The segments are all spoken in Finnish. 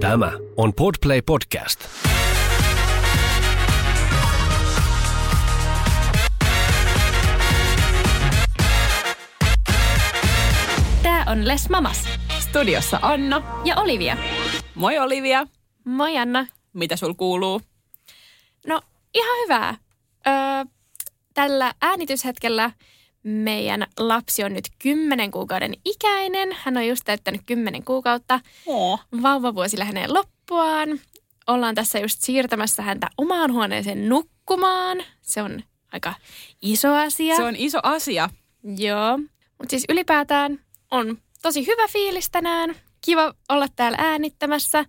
Tämä on Podplay Podcast. Tää on Les Mamas. Studiossa Anna. Ja Olivia. Moi Olivia. Moi Anna. Mitä sul kuuluu? No ihan hyvää. Öö, tällä äänityshetkellä meidän lapsi on nyt 10 kuukauden ikäinen. Hän on just täyttänyt 10 kuukautta. Oh. Vauvavuosi lähenee loppuaan. Ollaan tässä just siirtämässä häntä omaan huoneeseen nukkumaan. Se on aika iso asia. Se on iso asia. Joo. Mutta siis ylipäätään on tosi hyvä fiilis tänään. Kiva olla täällä äänittämässä.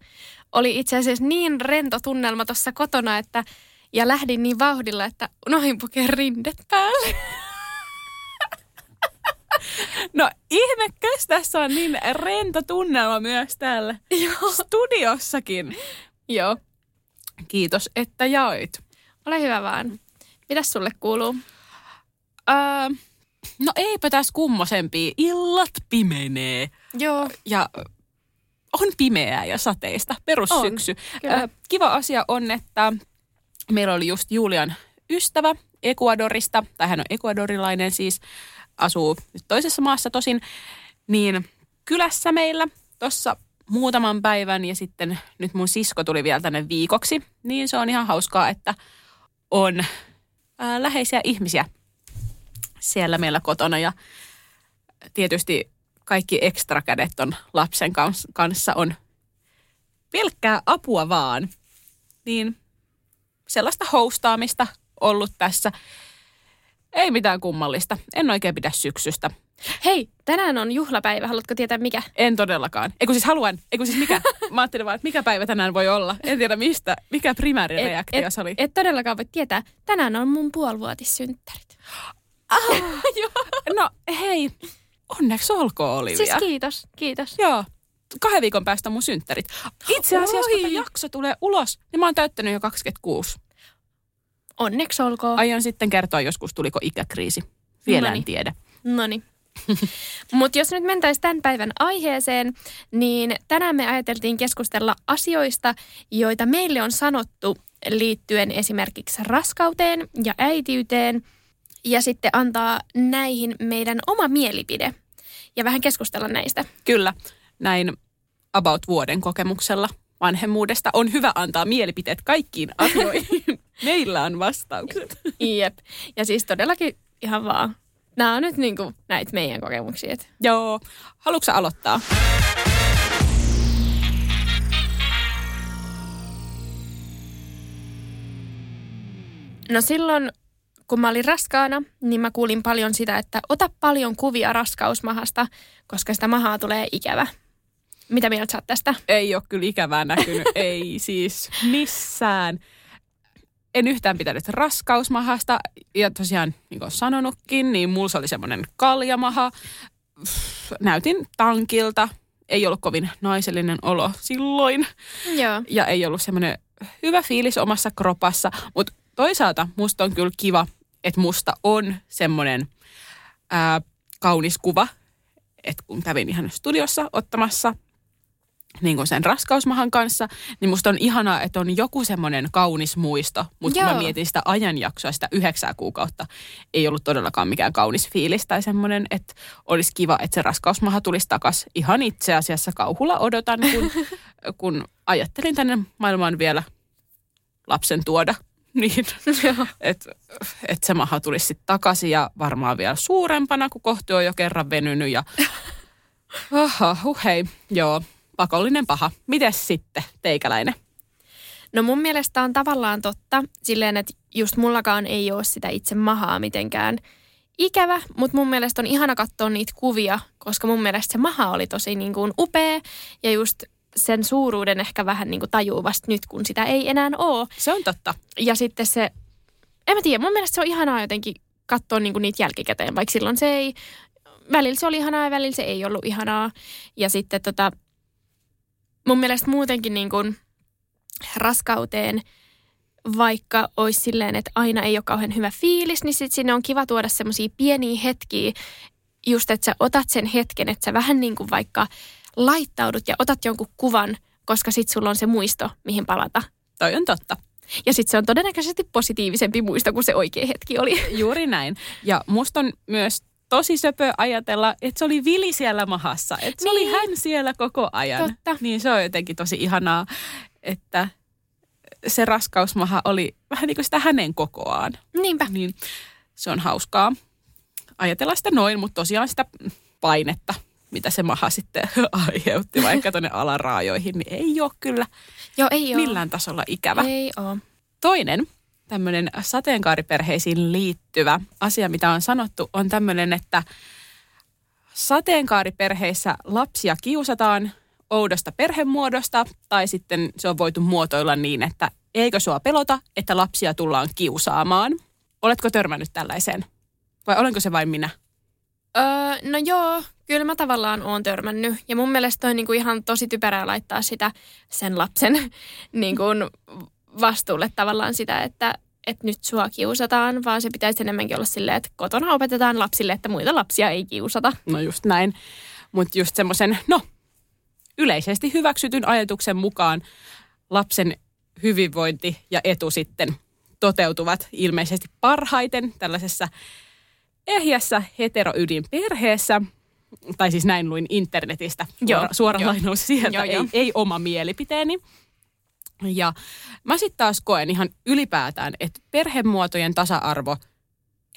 Oli itse asiassa niin rento tunnelma tuossa kotona, että ja lähdin niin vauhdilla, että unohdin pukea rindet päälle. No ihmekäs tässä on niin rento tunnelma myös täällä Joo. studiossakin. Joo. Kiitos, että jaoit. Ole hyvä vaan. Mitäs sulle kuuluu? Öö, no eipä tässä kummosempia. Illat pimenee. Joo. Ja on pimeää ja sateista. Perussyksy. On. Öö, kiva asia on, että meillä oli just Julian ystävä Ecuadorista, tai hän on ecuadorilainen siis, asuu nyt toisessa maassa tosin, niin kylässä meillä tuossa muutaman päivän ja sitten nyt mun sisko tuli vielä tänne viikoksi, niin se on ihan hauskaa, että on ää, läheisiä ihmisiä siellä meillä kotona ja tietysti kaikki ekstra kädet on lapsen kans- kanssa on pelkkää apua vaan. Niin sellaista hostaamista ollut tässä. Ei mitään kummallista. En oikein pidä syksystä. Hei, tänään on juhlapäivä. Haluatko tietää mikä? En todellakaan. Eikö siis haluan, eikö siis mikä? Mä ajattelin vaan, että mikä päivä tänään voi olla. En tiedä mistä, mikä primäärireaktio se oli. et todellakaan voi tietää. Tänään on mun puolivuotissynttärit. No hei, onneksi olkoon Olivia. Siis kiitos, kiitos. Joo, kahden viikon päästä mun synttärit. Itse asiassa, kun tämä jakso tulee ulos, niin mä oon täyttänyt jo 26. Onneksi olkoon. Aion sitten kertoa joskus, tuliko ikäkriisi. Vielä en Noniin. tiedä. Noniin. Mutta jos nyt mentäisiin tämän päivän aiheeseen, niin tänään me ajateltiin keskustella asioista, joita meille on sanottu liittyen esimerkiksi raskauteen ja äitiyteen, ja sitten antaa näihin meidän oma mielipide ja vähän keskustella näistä. Kyllä, näin about vuoden kokemuksella vanhemmuudesta on hyvä antaa mielipiteet kaikkiin asioihin. Meillä on vastaukset. Jep. Ja siis todellakin ihan vaan. Nämä on nyt niinku näitä meidän kokemuksia. Joo. Haluatko aloittaa? No silloin, kun mä olin raskaana, niin mä kuulin paljon sitä, että ota paljon kuvia raskausmahasta, koska sitä mahaa tulee ikävä. Mitä mieltä sä oot tästä? Ei ole kyllä ikävää näkynyt. Ei siis missään. En yhtään pitänyt raskausmahasta. Ja tosiaan, niin kuin sanonutkin, niin mulla se oli semmoinen kaljamaha. Näytin tankilta. Ei ollut kovin naisellinen olo silloin. Joo. ja ei ollut semmoinen hyvä fiilis omassa kropassa. Mutta toisaalta musta on kyllä kiva, että musta on semmoinen ää, kaunis kuva, että kun kävin ihan studiossa ottamassa niin kuin sen raskausmahan kanssa, niin musta on ihanaa, että on joku semmoinen kaunis muisto. Mutta kun mä mietin sitä ajanjaksoa, sitä yhdeksää kuukautta, ei ollut todellakaan mikään kaunis fiilis tai semmoinen, että olisi kiva, että se raskausmaha tulisi takas. Ihan itse asiassa kauhulla odotan, kun, kun ajattelin tänne maailmaan vielä lapsen tuoda. Niin, että et se maha tulisi sitten takaisin ja varmaan vielä suurempana, kun kohti on jo kerran venynyt. Ja... Aha, huh, hei, joo, pakollinen paha. Mites sitten, teikäläinen? No mun mielestä on tavallaan totta, silleen, että just mullakaan ei ole sitä itse mahaa mitenkään ikävä, mutta mun mielestä on ihana katsoa niitä kuvia, koska mun mielestä se maha oli tosi niin kuin upea ja just sen suuruuden ehkä vähän niin kuin tajuu vasta nyt, kun sitä ei enää ole. Se on totta. Ja sitten se, en mä tiedä, mun mielestä se on ihanaa jotenkin katsoa niin kuin niitä jälkikäteen, vaikka silloin se ei, välillä se oli ihanaa ja välillä se ei ollut ihanaa. Ja sitten tota, mun mielestä muutenkin niin kuin raskauteen, vaikka olisi silleen, että aina ei ole kauhean hyvä fiilis, niin sitten sinne on kiva tuoda semmoisia pieniä hetkiä, just että sä otat sen hetken, että sä vähän niin kuin vaikka laittaudut ja otat jonkun kuvan, koska sitten sulla on se muisto, mihin palata. Toi on totta. Ja sitten se on todennäköisesti positiivisempi muisto kuin se oikea hetki oli. Juuri näin. Ja musta on myös tosi söpö ajatella, että se oli Vili siellä mahassa. Että se niin. oli hän siellä koko ajan. Totta. Niin se on jotenkin tosi ihanaa, että se raskausmaha oli vähän niin kuin sitä hänen kokoaan. Niinpä. Niin se on hauskaa ajatella sitä noin, mutta tosiaan sitä painetta, mitä se maha sitten aiheutti vaikka tuonne alaraajoihin, niin ei ole kyllä Joo, ei ole. millään tasolla ikävä. Ei ole. Toinen tämmöinen sateenkaariperheisiin liittyvä asia, mitä on sanottu, on tämmöinen, että sateenkaariperheissä lapsia kiusataan oudosta perhemuodosta tai sitten se on voitu muotoilla niin, että eikö sua pelota, että lapsia tullaan kiusaamaan. Oletko törmännyt tällaiseen? Vai olenko se vain minä? Öö, no joo, kyllä mä tavallaan oon törmännyt. Ja mun mielestä on niinku ihan tosi typerää laittaa sitä sen lapsen niinku vastuulle tavallaan sitä, että, että nyt sua kiusataan, vaan se pitäisi enemmänkin olla silleen, että kotona opetetaan lapsille, että muita lapsia ei kiusata. No just näin. Mutta just semmoisen, no yleisesti hyväksytyn ajatuksen mukaan lapsen hyvinvointi ja etu sitten toteutuvat ilmeisesti parhaiten tällaisessa ehjässä heteroydinperheessä. Tai siis näin luin internetistä. Joo, suora, suora joo. lainaus sieltä, Joo, ei, joo. ei oma mielipiteeni. Ja mä sitten taas koen ihan ylipäätään, että perhemuotojen tasa-arvo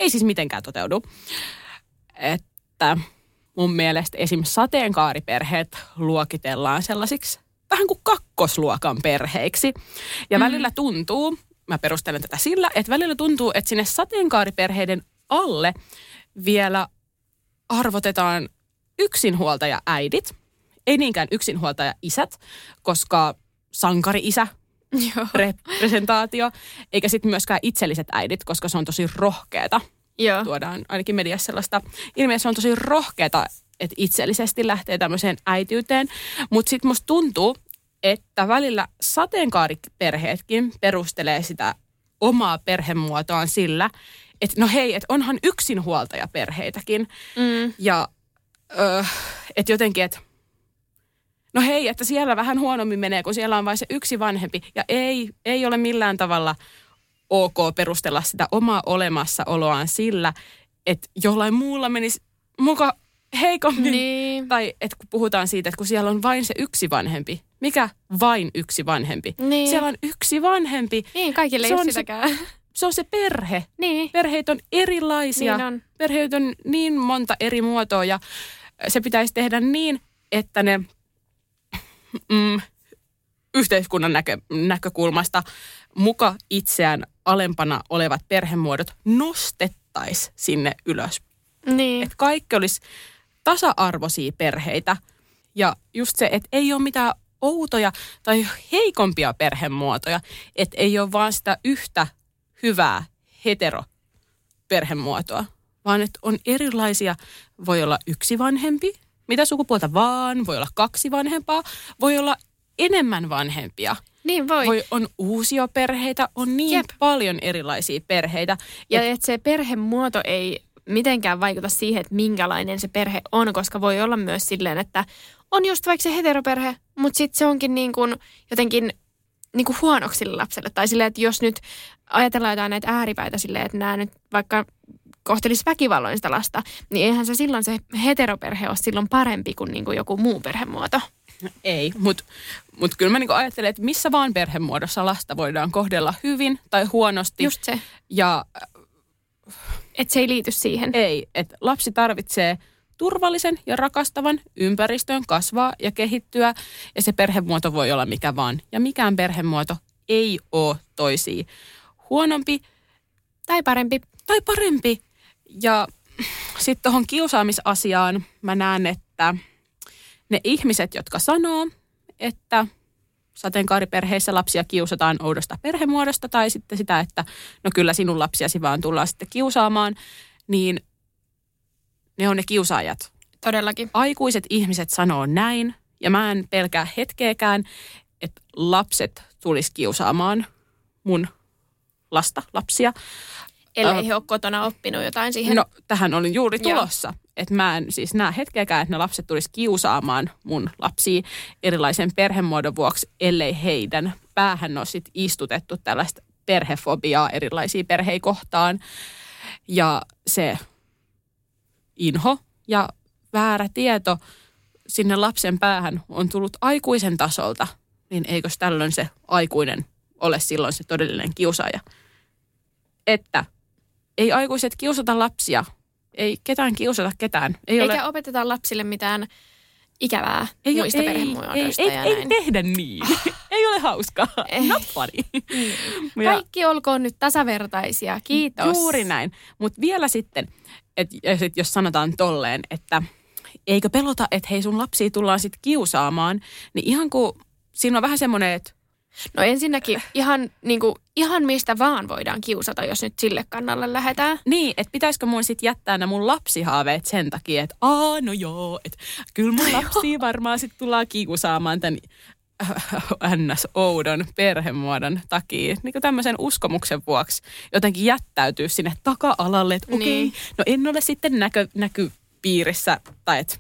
ei siis mitenkään toteudu. Että mun mielestä esim. sateenkaariperheet luokitellaan sellaisiksi vähän kuin kakkosluokan perheiksi. Ja mm. välillä tuntuu, mä perustelen tätä sillä, että välillä tuntuu, että sinne sateenkaariperheiden alle vielä arvotetaan yksinhuoltaja äidit, ei niinkään yksinhuoltaja isät, koska sankari-isä Joo. representaatio, eikä sitten myöskään itselliset äidit, koska se on tosi rohkeata. Joo. Tuodaan ainakin mediassa sellaista ilmiä, se on tosi rohkeata, että itsellisesti lähtee tämmöiseen äitiyteen. Mutta sitten musta tuntuu, että välillä sateenkaariperheetkin perustelee sitä omaa perhemuotoaan sillä, että no hei, että onhan yksinhuoltajaperheitäkin. Mm. Ja että jotenkin, että no hei, että siellä vähän huonommin menee, kun siellä on vain se yksi vanhempi. Ja ei, ei ole millään tavalla ok perustella sitä omaa olemassaoloaan sillä, että jollain muulla menisi muka heikommin. Niin. Tai että kun puhutaan siitä, että kun siellä on vain se yksi vanhempi. Mikä vain yksi vanhempi? Niin. Siellä on yksi vanhempi. Niin, kaikille Se ei on ole se- sitäkään. Se on se perhe. niin. Perheet on erilaisia. Niin on. Perheet on niin monta eri muotoa ja se pitäisi tehdä niin, että ne mm, yhteiskunnan näkö, näkökulmasta muka itseään alempana olevat perhemuodot nostettaisiin sinne ylös. Niin. Että kaikki olisi tasa-arvoisia perheitä ja just se, että ei ole mitään outoja tai heikompia perhemuotoja, että ei ole vaan sitä yhtä hyvää hetero perhemuotoa, vaan että on erilaisia, voi olla yksi vanhempi, mitä sukupuolta vaan, voi olla kaksi vanhempaa, voi olla enemmän vanhempia. Niin voi. Voi, on uusia perheitä, on niin Jep. paljon erilaisia perheitä. Ja Et- että se perhemuoto ei mitenkään vaikuta siihen, että minkälainen se perhe on, koska voi olla myös silleen, että on just vaikka se heteroperhe, mutta sitten se onkin niin kuin jotenkin niin kuin huonoksi lapselle. Tai silleen, että jos nyt ajatellaan jotain näitä ääripäitä silleen, että nämä nyt vaikka kohtelisi väkivalloin sitä lasta, niin eihän se silloin se heteroperhe ole silloin parempi kuin, niin kuin joku muu perhemuoto. Ei, mutta mut kyllä mä niinku ajattelen, että missä vaan perhemuodossa lasta voidaan kohdella hyvin tai huonosti. Just se, Ja että se ei liity siihen. ei, että lapsi tarvitsee turvallisen ja rakastavan ympäristön kasvaa ja kehittyä. Ja se perhemuoto voi olla mikä vaan. Ja mikään perhemuoto ei ole toisia huonompi Tai parempi. tai parempi. Ja sitten tuohon kiusaamisasiaan mä näen, että ne ihmiset, jotka sanoo, että sateenkaariperheissä lapsia kiusataan oudosta perhemuodosta tai sitten sitä, että no kyllä sinun lapsiasi vaan tullaan sitten kiusaamaan, niin ne on ne kiusaajat. Todellakin. Aikuiset ihmiset sanoo näin ja mä en pelkää hetkeäkään, että lapset tulisi kiusaamaan mun lasta, lapsia. Ellei Äh, he ole kotona oppinut jotain siihen. No, tähän olin juuri Joo. tulossa. Että mä en siis näe hetkeäkään, että ne lapset tulisi kiusaamaan mun lapsia erilaisen perhemuodon vuoksi, ellei heidän päähän ole sit istutettu tällaista perhefobiaa erilaisia perheitä kohtaan. Ja se inho ja väärä tieto sinne lapsen päähän on tullut aikuisen tasolta, niin eikös tällöin se aikuinen ole silloin se todellinen kiusaaja? Että ei aikuiset kiusata lapsia, ei ketään kiusata ketään. Ei Eikä ole, opeteta lapsille mitään ikävää ei, muista ei, perhemuodoista ei, ja ei, näin. ei tehdä niin. ei ole hauskaa. Ei. Not funny. Ja- Kaikki olkoon nyt tasavertaisia. Kiitos. Juuri näin. Mutta vielä sitten, et, sit jos sanotaan tolleen, että eikö pelota, että hei sun lapsia tullaan sitten kiusaamaan, niin ihan kuin siinä on vähän semmoinen, että No ensinnäkin ihan, niin kuin, ihan mistä vaan voidaan kiusata, jos nyt sille kannalle lähdetään. niin, että pitäisikö mun sitten jättää nämä mun lapsihaaveet sen takia, että aa no joo, että kyllä mun lapsia varmaan sitten tullaan kiusaamaan tämän ns. oudon perhemuodon takia. Niin kuin tämmöisen uskomuksen vuoksi jotenkin jättäytyy sinne taka-alalle, että okei, Niin. no en ole sitten näkö, näkypiirissä, tai että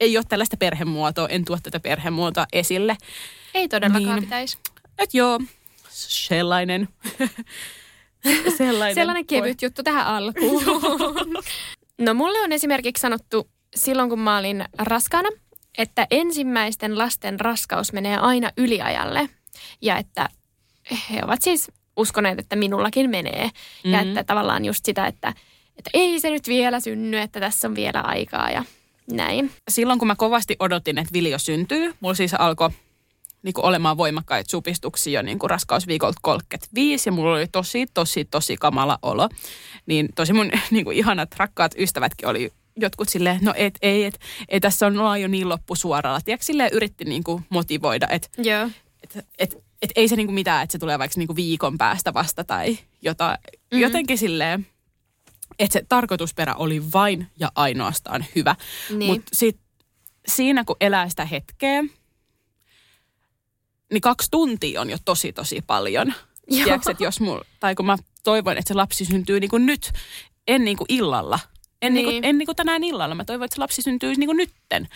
ei ole tällaista perhemuotoa, en tuo tätä perhemuotoa esille. Ei todellakaan Niin. pitäisi. Että joo, sellainen. sellainen. Sellainen kevyt juttu tähän alkuun. no mulle on esimerkiksi sanottu silloin, kun mä olin raskaana, että ensimmäisten lasten raskaus menee aina yliajalle. Ja että he ovat siis uskoneet, että minullakin menee. Mm-hmm. Ja Mhm. että tavallaan just sitä, että, että ei se nyt vielä synny, että tässä on vielä aikaa ja näin. silloin kun mä kovasti odotin, että Viljo syntyy, mulla siis alkoi niin kuin olemaan voimakkaita supistuksia jo niin kuin raskausviikolta 35 ja mulla oli tosi, tosi, tosi kamala olo. Niin tosi mun niin kuin ihanat rakkaat ystävätkin oli jotkut silleen, no et, ei, et, ei tässä on ollaan jo niin loppusuoralla. Tiedätkö, silleen yritti niin kuin motivoida, että Joo. et, et, et ei se niinku mitään, että se tulee vaikka niinku viikon päästä vasta tai. Mhm. Mm-hmm. Jotenkin silleen, että se tarkoitusperä oli vain ja ainoastaan hyvä. Niin. Mutta siinä kun elää sitä hetkeä, niin kaksi tuntia on jo tosi tosi paljon. Tiedätkö, että jos mul, tai kun mä toivon, että se lapsi syntyy niinku nyt, en niinku illalla. En, niin. Niin. niinku, en niinku tänään illalla. Mä toivon, että se lapsi syntyisi niinku nytten.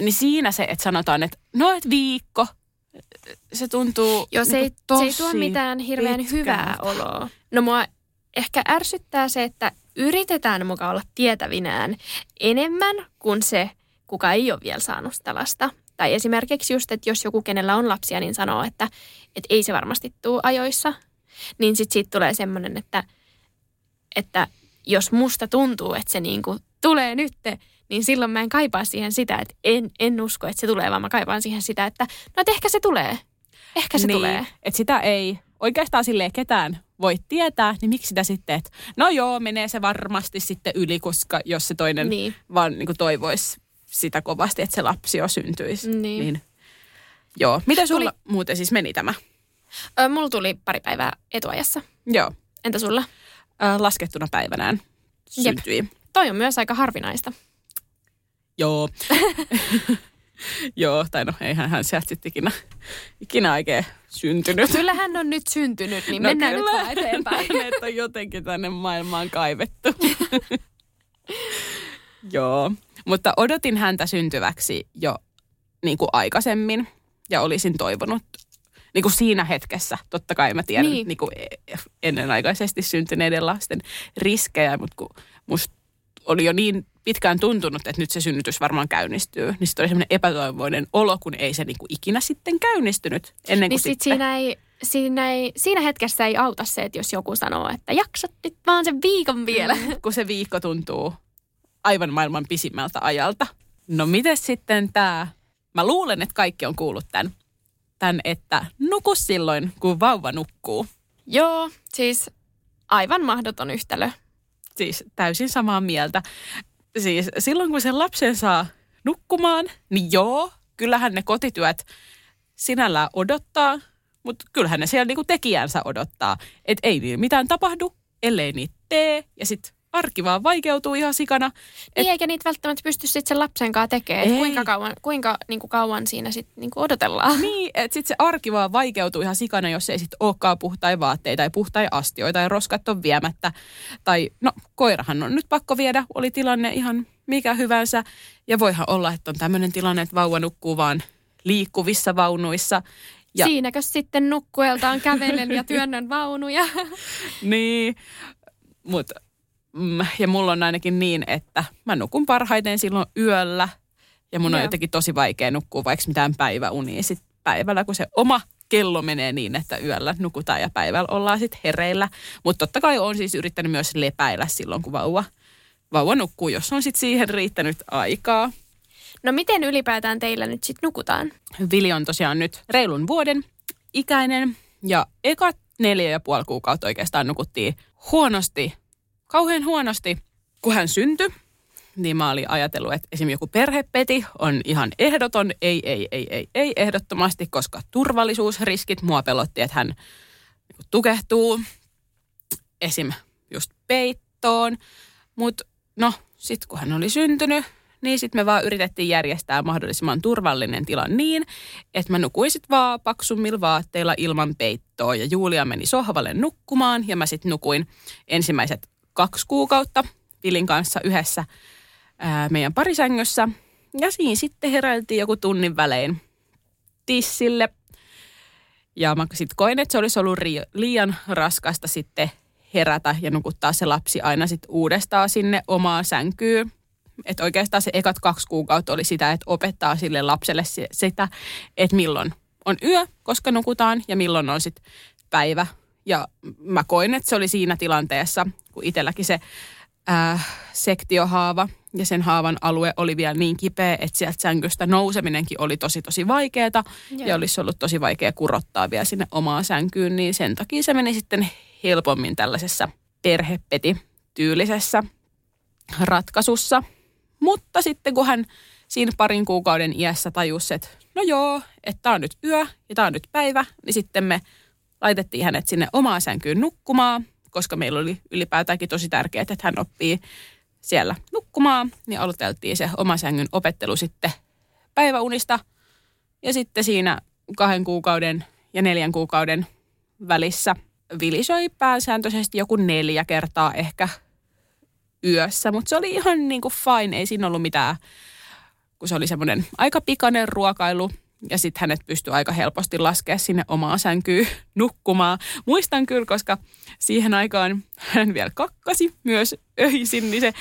Niin siinä se, että sanotaan, että no et viikko, se tuntuu Joo, se, ei, niinku se ei tuo mitään hirveän pitkältä. hyvää oloa. No mua ehkä ärsyttää se, että yritetään mukaan olla tietävinään enemmän kuin se, kuka ei ole vielä saanut sitä lasta. Tai esimerkiksi just, että jos joku, kenellä on lapsia, niin sanoo, että, että ei se varmasti tule ajoissa. Niin sitten siitä tulee semmoinen, että, että jos musta tuntuu, että se niinku tulee nytte, niin silloin mä en kaipaa siihen sitä, että en, en usko, että se tulee, vaan mä kaipaan siihen sitä, että no, että ehkä se tulee. Ehkä se niin, tulee. Että sitä ei oikeastaan silleen ketään voi tietää, niin miksi sitä sitten, että no joo, menee se varmasti sitten yli, koska jos se toinen Niin. vaan niin toivoisi sitä kovasti, että se lapsi jo syntyisi. Niin. niin joo. Miten sulla Tuli... muuten siis meni tämä? Ö, mulla tuli pari päivää etuajassa. Joo. Entä sulla? Äh, laskettuna päivänään Jep. syntyi. Toi on myös aika harvinaista. Joo. Joo, tai no eihän hän sieltä sitten ikinä, ikinä oikein syntynyt. Kyllä hän on nyt syntynyt, niin no mennään nyt vaan eteenpäin. Hänet on jotenkin tänne maailmaan kaivettu. Joo, mutta odotin häntä syntyväksi jo niin kuin aikaisemmin ja olisin toivonut niin kuin siinä hetkessä. Totta kai mä tiedän Niin. niin. Kuin ennenaikaisesti syntyneiden lasten riskejä, mutta kun musta oli jo niin pitkään tuntunut, että nyt se synnytys varmaan käynnistyy, niin sitten oli semmoinen epätoivoinen olo, kun ei se niin kuin ikinä sitten käynnistynyt ennen kuin Niin sit sitten. siinä, ei, siinä, ei, siinä hetkessä ei auta se, että jos joku sanoo, että jaksat nyt vaan sen viikon vielä. kun se viikko tuntuu aivan maailman pisimmältä ajalta. No miten sitten tämä? Mä luulen, että kaikki on kuullut tämän, tämän että nuku silloin, kun vauva nukkuu. Joo, siis aivan mahdoton yhtälö. Siis täysin samaa mieltä. Siis silloin, kun sen lapsen saa nukkumaan, niin joo, kyllähän ne kotityöt sinällään odottaa, mutta kyllähän ne siellä niinku tekijänsä odottaa. Että ei niin mitään tapahdu, ellei niitä tee. Ja sitten arki vaan vaikeutuu ihan sikana. Et, niin, eikä niitä välttämättä pysty sitten sen lapsen kanssa tekemään. Kuinka kauan, kuinka niin kuin kauan siinä sitten niin odotellaan. Niin, että sitten se arki vaan vaikeutuu ihan sikana, jos ei sitten olekaan puhtai vaatteita tai puhtai astioita tai roskat on viemättä. Tai no, koirahan on nyt pakko viedä, oli tilanne ihan mikä hyvänsä. Ja voihan olla, että on tämmöinen tilanne, että vauva nukkuu vaan liikkuvissa vaunuissa. Ja... Siinäkö sitten nukkueltaan kävelen ja työnnön vaunuja? niin, mutta mm, ja mulla on ainakin niin, että mä nukun parhaiten silloin yöllä. Ja mun Joo. on jotenkin tosi vaikea nukkua vaikka mitään päiväunia sit päivällä, kun se oma kello menee niin, että yöllä nukutaan ja päivällä ollaan sitten hereillä. Mutta totta kai on siis yrittänyt myös lepäillä silloin, kun vauva, vauva nukkuu, jos on sitten siihen riittänyt aikaa. No miten ylipäätään teillä nyt sitten nukutaan? Vili on tosiaan nyt reilun vuoden ikäinen ja ekat neljä ja puoli kuukautta oikeastaan nukuttiin huonosti kauhean huonosti. Kun hän syntyi, niin mä olin ajatellut, että esimerkiksi joku perhepeti on ihan ehdoton, ei, ei, ei, ei, ei ehdottomasti, koska turvallisuusriskit mua pelotti, että hän niinku tukehtuu esim. just peittoon. Mutta no, sitten kun hän oli syntynyt, niin sitten me vaan yritettiin järjestää mahdollisimman turvallinen tila niin, että mä nukuin sitten vaan paksummilla vaatteilla ilman peittoa. Ja Julia meni sohvalle nukkumaan ja mä sitten nukuin ensimmäiset kaksi kuukautta Vilin kanssa yhdessä ää, meidän parisängyssä. Ja siinä sitten heräiltiin joku tunnin välein tissille. Ja mä sitten koin, että se olisi ollut liian raskasta sitten herätä ja nukuttaa se lapsi aina sitten uudestaan sinne omaan sänkyyn. Että oikeastaan se ekat kaksi kuukautta oli sitä, että opettaa sille lapselle sitä, että milloin on yö, koska nukutaan, ja milloin on sitten päivä. Ja mä koin, että se oli siinä tilanteessa, kun itselläkin se äh, sektiohaava ja sen haavan alue oli vielä niin kipeä, että sieltä sänkystä nouseminenkin oli tosi tosi vaikeaa ja olisi ollut tosi vaikea kurottaa vielä sinne omaan sänkyyn, niin sen takia se meni sitten helpommin tällaisessa perhepeti-tyylisessä ratkaisussa. Mutta sitten kun hän siinä parin kuukauden iässä tajusi, että no joo, että tämä on nyt yö ja tämä on nyt päivä, niin sitten me laitettiin hänet sinne omaan sänkyyn nukkumaan – koska meillä oli ylipäätäänkin tosi tärkeää, että hän oppii siellä nukkumaan, niin aloiteltiin se oma sängyn opettelu sitten päiväunista. Ja sitten siinä kahden kuukauden ja neljän kuukauden välissä Vili söi pääsääntöisesti joku neljä kertaa ehkä yössä, mutta se oli ihan niin kuin fine, ei siinä ollut mitään, kun se oli semmoinen aika pikainen ruokailu – ja sitten hänet pystyy aika helposti laskea sinne omaa sänkyyn nukkumaan. Muistan kyllä, koska siihen aikaan hän vielä kakkasi myös öisin, niin se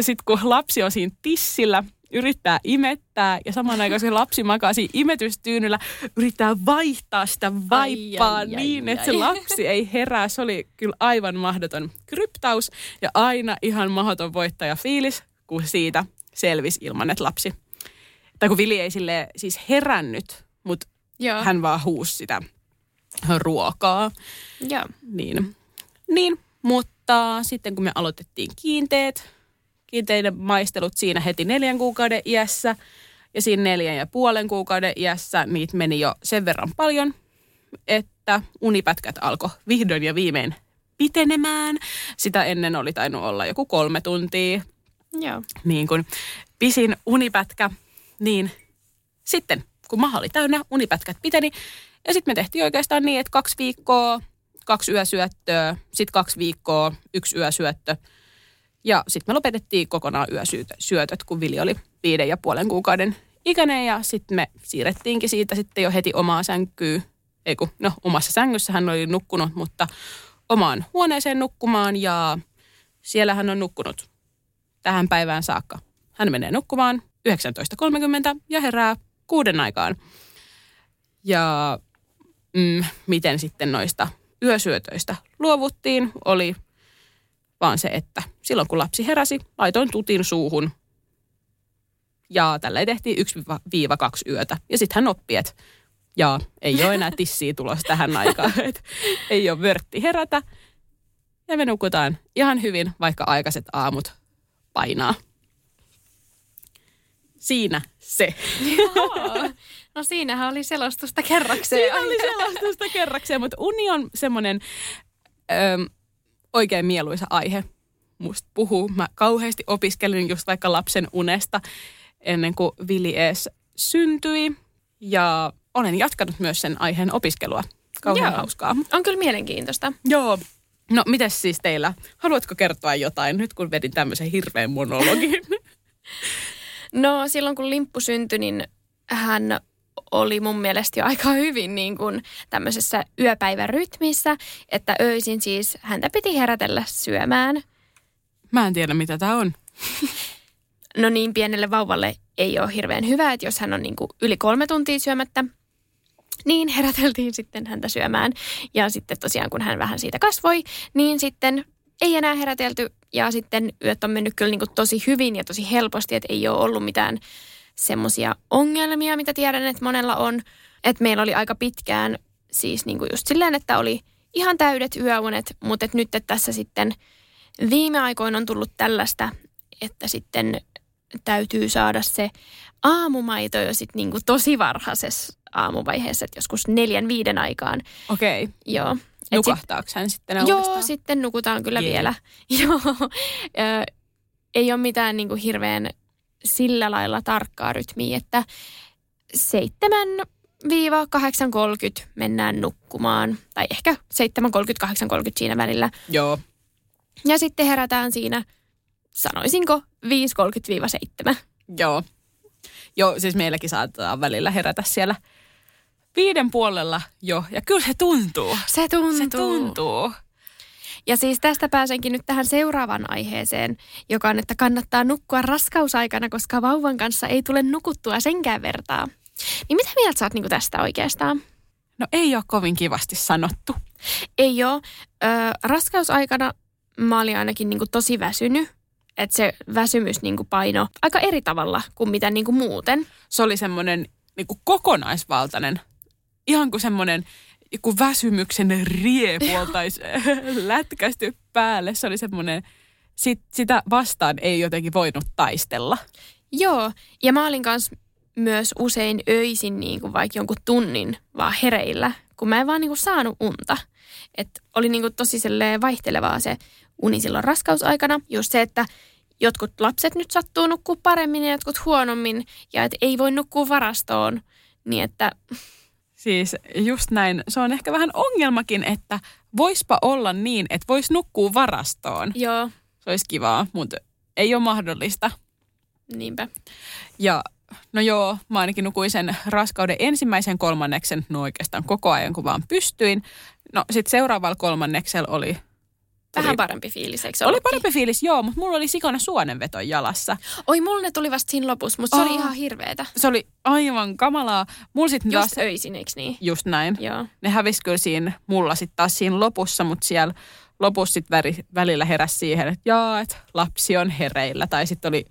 sitten kun lapsi on siinä tissillä, yrittää imettää ja samaan aikaan se lapsi makaa siinä imetystyynyllä, yrittää vaihtaa sitä vaippaa ai, ai, niin, ai, että ai. se lapsi ei herää. Se oli kyllä aivan mahdoton kryptaus ja aina ihan mahdoton voittaja fiilis, kun siitä selvisi ilman, että lapsi tai kun Vili ei sille siis herännyt, mutta Joo. hän vaan huusi sitä ruokaa. Joo. Niin. niin, mutta sitten kun me aloitettiin kiinteet, kiinteiden maistelut siinä heti neljän kuukauden iässä ja siinä neljän ja puolen kuukauden iässä niitä meni jo sen verran paljon, että unipätkät alkoi vihdoin ja viimein pitenemään. Sitä ennen oli tainnut olla joku kolme tuntia. Joo. Niin kuin pisin unipätkä niin sitten, kun maha oli täynnä, unipätkät piteni. Ja sitten me tehtiin oikeastaan niin, että kaksi viikkoa, kaksi yösyöttöä, sitten kaksi viikkoa, yksi yösyöttö. Ja sitten me lopetettiin kokonaan yösyötöt, kun Vili oli viiden ja puolen kuukauden ikäinen. Ja sitten me siirrettiinkin siitä sitten jo heti omaa sänkyyn. Ei kun, no omassa sängyssä hän oli nukkunut, mutta omaan huoneeseen nukkumaan. Ja siellä hän on nukkunut tähän päivään saakka. Hän menee nukkumaan 19.30 ja herää kuuden aikaan. Ja mm, miten sitten noista yösyötöistä luovuttiin, oli vaan se, että silloin kun lapsi heräsi, laitoin tutin suuhun. Ja tällä tehtiin 1-2 yötä. Ja sitten hän oppi, että ja ei ole enää tissiä tulossa tähän aikaan. Et ei ole vörtti herätä. Ja me nukutaan ihan hyvin, vaikka aikaiset aamut painaa siinä se. Joo. No siinähän oli selostusta kerrakseen. Siinä oli selostusta kerrakseen, mutta uni on semmoinen öö, oikein mieluisa aihe musta puhuu. Mä kauheasti opiskelin just vaikka lapsen unesta ennen kuin Vili ees syntyi. Ja olen jatkanut myös sen aiheen opiskelua. Kauhean Joo. hauskaa. On kyllä mielenkiintoista. Joo. No, mitäs siis teillä? Haluatko kertoa jotain nyt, kun vedin tämmöisen hirveän monologin? No silloin kun Limppu syntyi, niin hän oli mun mielestä jo aika hyvin niin kuin tämmöisessä yöpäivärytmissä, että öisin siis häntä piti herätellä syömään. Mä en tiedä, mitä tämä on. No niin pienelle vauvalle ei ole hirveän hyvä, että jos hän on niin kuin yli kolme tuntia syömättä, niin heräteltiin sitten häntä syömään. Ja sitten tosiaan kun hän vähän siitä kasvoi, niin sitten ei enää herätelty. Ja sitten yöt on mennyt kyllä niin kuin tosi hyvin ja tosi helposti, että ei ole ollut mitään semmoisia ongelmia, mitä tiedän, että monella on. Että meillä oli aika pitkään siis niin kuin just silleen, että oli ihan täydet yöunet, mutta että nyt että tässä sitten viime aikoina on tullut tällaista, että sitten täytyy saada se aamumaito jo sitten niin kuin tosi varhaisessa aamuvaiheessa, että joskus neljän viiden aikaan. Okei. Okay. Joo. Nukahtaako hän sitten Joo, uudestaan? sitten nukutaan kyllä Jee. vielä. Joo. Ö, ei ole mitään niin kuin hirveän sillä lailla tarkkaa rytmiä, että 7-8.30 mennään nukkumaan. Tai ehkä 7.30-8.30 siinä välillä. Joo. Ja sitten herätään siinä, sanoisinko, 5.30-7. Joo. Joo, siis meilläkin saattaa välillä herätä siellä viiden puolella jo. Ja kyllä se tuntuu. Se tuntuu. Se tuntuu. Ja siis tästä pääsenkin nyt tähän seuraavaan aiheeseen, joka on, että kannattaa nukkua raskausaikana, koska vauvan kanssa ei tule nukuttua senkään vertaa. Niin mitä mieltä sä oot niinku tästä oikeastaan? No ei ole kovin kivasti sanottu. Ei ole. Ö, raskausaikana mä olin ainakin niinku tosi väsynyt. Että se väsymys niinku paino aika eri tavalla kuin mitä niinku muuten. Se oli semmoinen niin kokonaisvaltainen, ihan kuin semmoinen joku väsymyksen riepu oltaisi lätkästy päälle. Se oli semmoinen, sit, sitä vastaan ei jotenkin voinut taistella. Joo, ja mä olin kans myös usein öisin niin kuin vaikka jonkun tunnin vaan hereillä, kun mä en vaan niin kuin saanut unta. Et oli niin kuin tosi vaihtelevaa se uni silloin raskausaikana. Just se, että jotkut lapset nyt sattuu nukkua paremmin ja jotkut huonommin, ja että ei voi nukkua varastoon. Niin että Siis just näin. Se on ehkä vähän ongelmakin, että voispa olla niin, että vois nukkua varastoon. joo, Se olisi kivaa, mutta ei ole mahdollista. niinpä. Ja no joo, mä ainakin nukuin sen raskauden ensimmäisen kolmanneksen, no oikeastaan koko ajan kun vaan pystyin. No sitten seuraavalla kolmanneksella oli... Vähän tuli- parempi fiilis, eikö se Oli parempi fiilis, joo, mutta mulla oli sikana suonenveto jalassa. Oi, mulla ne tuli vasta siinä lopussa, mutta se oli Aa. ihan hirveetä. Se oli aivan kamalaa. Mulla taas... Just öisin, eikö niin? Just näin. Joo. Ne hävisi kyllä siinä mulla sitten taas siinä lopussa, mutta siellä lopussa sitten välillä heräsi siihen, että jaa, että lapsi on hereillä. Tai sitten oli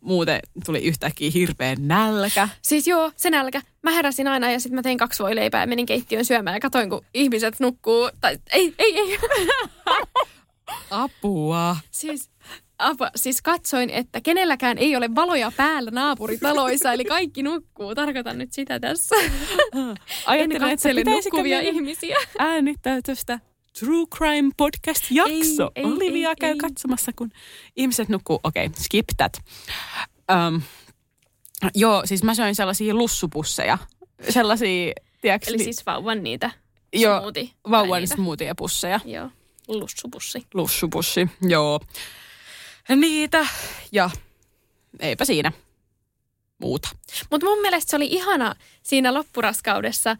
muuten tuli yhtäkkiä hirveä nälkä. Siis joo, se nälkä. Mä heräsin aina ja sitten mä tein kaksi voileipää ja menin keittiön syömään ja katoin, kun ihmiset nukkuu. Tai ei, ei, ei. Apua. siis, apa, siis katsoin, että kenelläkään ei ole valoja päällä naapuritaloissa, eli kaikki nukkuu. Tarkoitan nyt sitä tässä. Ajattelin, että nukkuvia ihmisiä. äänittää tästä True Crime Podcast-jakso. Ei, ei, Olivia ei, käy ei. katsomassa, kun ihmiset nukkuu. Okei, okay, skip that. Um, joo, siis mä söin sellaisia lussupusseja. Sellaisia, tiedätkö, Eli siis vauvan niitä Joo, smoothie. vauvan niitä. smoothie-pusseja. Joo, lussupussi. Lussupussi, joo. Niitä ja eipä siinä muuta. Mutta mun mielestä se oli ihana siinä loppuraskaudessa,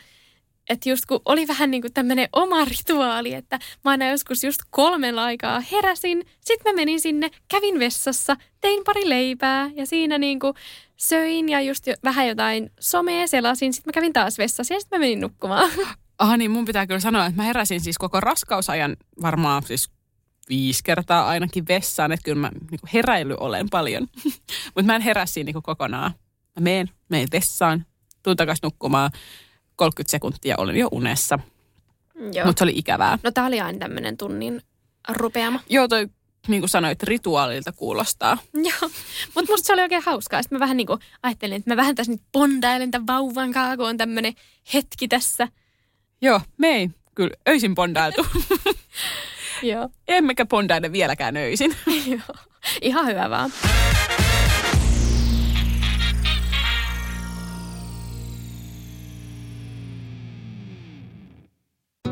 että just kun oli vähän niin kuin tämmöinen oma rituaali, että mä aina joskus just kolmen aikaa heräsin, sitten mä menin sinne, kävin vessassa, tein pari leipää ja siinä niin kuin söin ja just jo, vähän jotain somea selasin, sitten mä kävin taas vessassa ja sitten mä menin nukkumaan. Ah niin, mun pitää kyllä sanoa, että mä heräsin siis koko raskausajan varmaan siis viisi kertaa ainakin vessaan, että kyllä mä niin heräily olen paljon. Mutta mä en herää niin kokonaan. Mä meen, meen vessaan, tuun takaisin nukkumaan, 30 sekuntia olen jo unessa. Joo. Mutta se oli ikävää. No tää oli aina tämmöinen tunnin rupeama. Joo, toi niin kuin sanoit, rituaalilta kuulostaa. Joo, mutta musta se oli oikein hauskaa. Sitten mä vähän niin kuin ajattelin, että mä vähän tässä nyt bondailen tämän vauvan kanssa, kun on tämmöinen hetki tässä. Joo, me ei kyllä öisin bondailtu. Joo. Emmekä bondaile vieläkään öisin. Joo. Ihan hyvä vaan.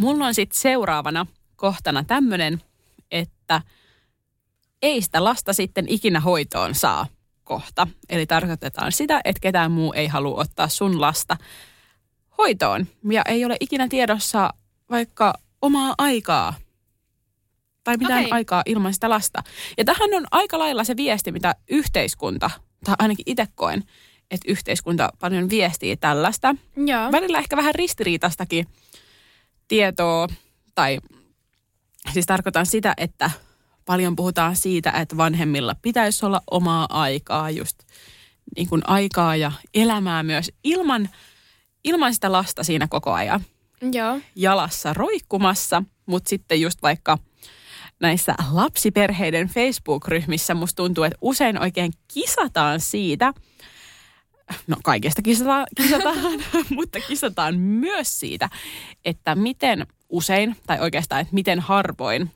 Mulla on sitten seuraavana kohtana tämmöinen, että ei sitä lasta sitten ikinä hoitoon saa kohta. Eli tarkoitetaan sitä, että ketään muu ei halua ottaa sun lasta hoitoon. Ja ei ole ikinä tiedossa vaikka omaa aikaa tai mitään Okei. aikaa ilman sitä lasta. Ja tähän on aika lailla se viesti, mitä yhteiskunta, tai ainakin itse koen, että yhteiskunta paljon viestii tällaista. Joo. Välillä ehkä vähän ristiriitastakin tietoa, tai siis tarkoitan sitä, että paljon puhutaan siitä, että vanhemmilla pitäisi olla omaa aikaa, just niin kuin aikaa ja elämää myös ilman, ilman sitä lasta siinä koko ajan Joo. jalassa roikkumassa, mutta sitten just vaikka näissä lapsiperheiden Facebook-ryhmissä musta tuntuu, että usein oikein kisataan siitä, no kaikesta kisataan, kisataan mutta kisataan myös siitä, että miten usein, tai oikeastaan, että miten harvoin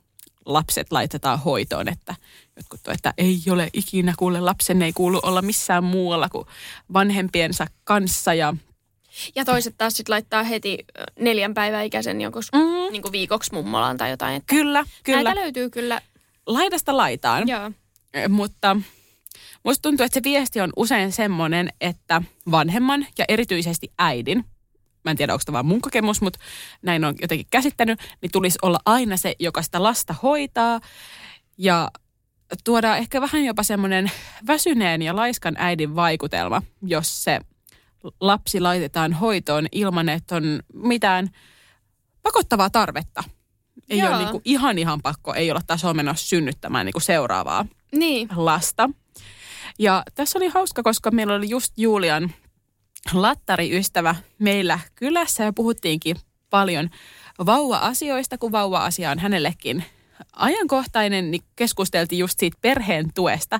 lapset laitetaan hoitoon, että jotkut tuo, että ei ole ikinä kuule lapsen ei kuulu olla missään muualla kuin vanhempiensa kanssa ja Ja toiset taas sitten laittaa heti neljän päivän ikäisen jonkun mm. niin viikoksi mummolaan tai jotain. Että kyllä, kyllä, Näitä löytyy kyllä. laidasta laitaan. Joo. Mutta musta tuntuu, että se viesti on usein semmoinen, että vanhemman ja erityisesti äidin, mä en tiedä onko tämä vaan mun kokemus, mutta näin on jotenkin käsittänyt, niin tulisi olla aina se, joka sitä lasta hoitaa ja tuoda ehkä vähän jopa semmoinen väsyneen ja laiskan äidin vaikutelma, jos se lapsi laitetaan hoitoon ilman, että on mitään pakottavaa tarvetta. Ei Joo. ole niin kuin ihan ihan pakko, ei olla tasoa menossa synnyttämään niin kuin seuraavaa Niin. lasta. Ja tässä oli hauska, koska meillä oli just Julian lattariystävä meillä kylässä ja puhuttiinkin paljon vauva-asioista, kun vauva-asia on hänellekin ajankohtainen, niin keskusteltiin just siitä perheen tuesta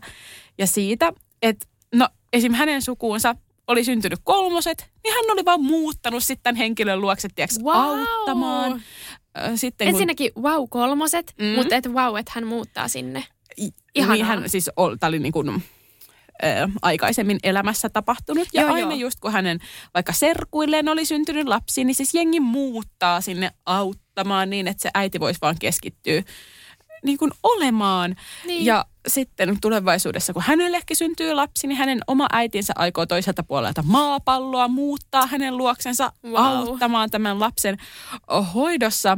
ja siitä, että no esim. hänen sukuunsa oli syntynyt kolmoset, niin hän oli vaan muuttanut sitten henkilön luokse, tiiäks, Wow. auttamaan. Sitten kun- Ensinnäkin wow kolmoset, Mm. mutta et wow, että hän muuttaa sinne. I- Ihanaa. Niin hän siis tämä oli niin kuin, ö, aikaisemmin elämässä tapahtunut. Ja Joo, aina joo. just kun hänen vaikka serkuilleen oli syntynyt lapsi, niin siis jengi muuttaa sinne auttamaan niin, että se äiti voisi vaan keskittyä niin kuin olemaan. Niin. Ja sitten tulevaisuudessa, kun hänellekin syntyy lapsi, niin hänen oma äitinsä aikoo toiselta puolelta maapalloa muuttaa hänen luoksensa Wow. auttamaan tämän lapsen hoidossa.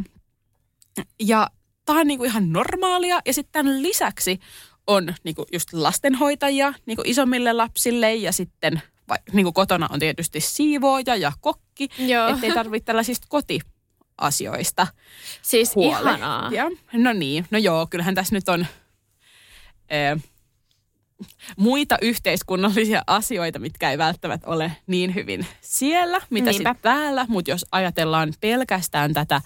Ja tämä on niinku ihan normaalia. Ja sitten tämän lisäksi on niinku just lastenhoitajia niinku isommille lapsille ja sitten vai, niinku kotona on tietysti siivooja ja kokki, Joo. ettei tarvitse tällaisista kotiasioista Siis ihanaa. huolehtia. No niin, no joo, kyllähän tässä nyt on ö, muita yhteiskunnallisia asioita, mitkä ei välttämättä ole niin hyvin siellä, mitä sitten täällä. Mutta jos ajatellaan pelkästään tätä,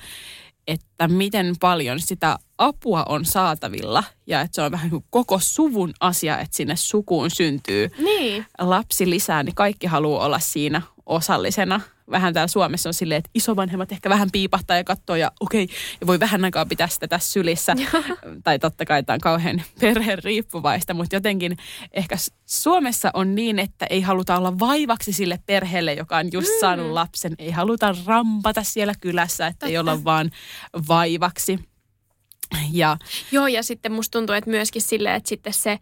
että miten paljon sitä apua on saatavilla ja että se on vähän kuin koko suvun asia, että sinne sukuun syntyy Niin. lapsi lisää, niin kaikki haluaa olla siinä osallisena. Vähän täällä Suomessa on silleen, että isovanhemmat ehkä vähän piipahtaa ja katsoo ja okei, ja voi vähän aikaa pitää sitä tässä sylissä. tai totta kai tämä on kauhean perheen riippuvaista, mutta jotenkin ehkä Suomessa on niin, että ei haluta olla vaivaksi sille perheelle, joka on just saanut lapsen. Ei haluta rampata siellä kylässä, että ei olla vaan vaivaksi. Ja Joo, ja sitten musta tuntuu, että myöskin silleen, että sitten se,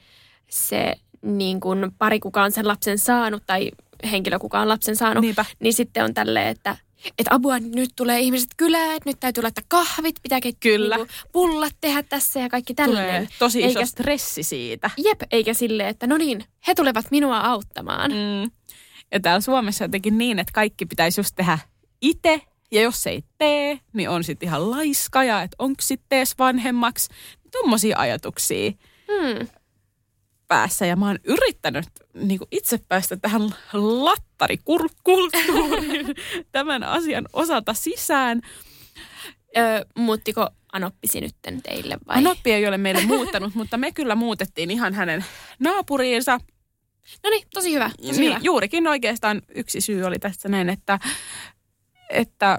se niin kuin pari, kuka on sen lapsen saanut, tai henkilö, kuka on lapsen saanut, Niinpä. niin sitten on tälleen, että että apua, nyt tulee ihmiset kylään, että nyt täytyy laittaa kahvit, pitää keittää Kyllä. Niinku pullat tehdä tässä ja kaikki tulee tälleen. tosi iso Eikä, stressi siitä. jep, eikä silleen, että no niin, he tulevat minua auttamaan. Mm. Ja täällä Suomessa jotenkin niin, että kaikki pitäisi just tehdä itse. Ja jos ei tee, niin on sitten ihan laiska ja että onko sitten edes vanhemmaksi. Tuommoisia ajatuksia Hmm. Päässä. Ja mä oon yrittänyt niin itse päästä tähän lattarikulttuuriin tämän asian osalta sisään. Ö, muuttiko Anoppisi nytten teille vai? Anoppi ei ole meille muuttanut, mutta me kyllä muutettiin ihan hänen naapuriinsa. No niin, tosi hyvä. Tosi Niin, hyvä. juurikin oikeastaan yksi syy oli tässä näin, että, että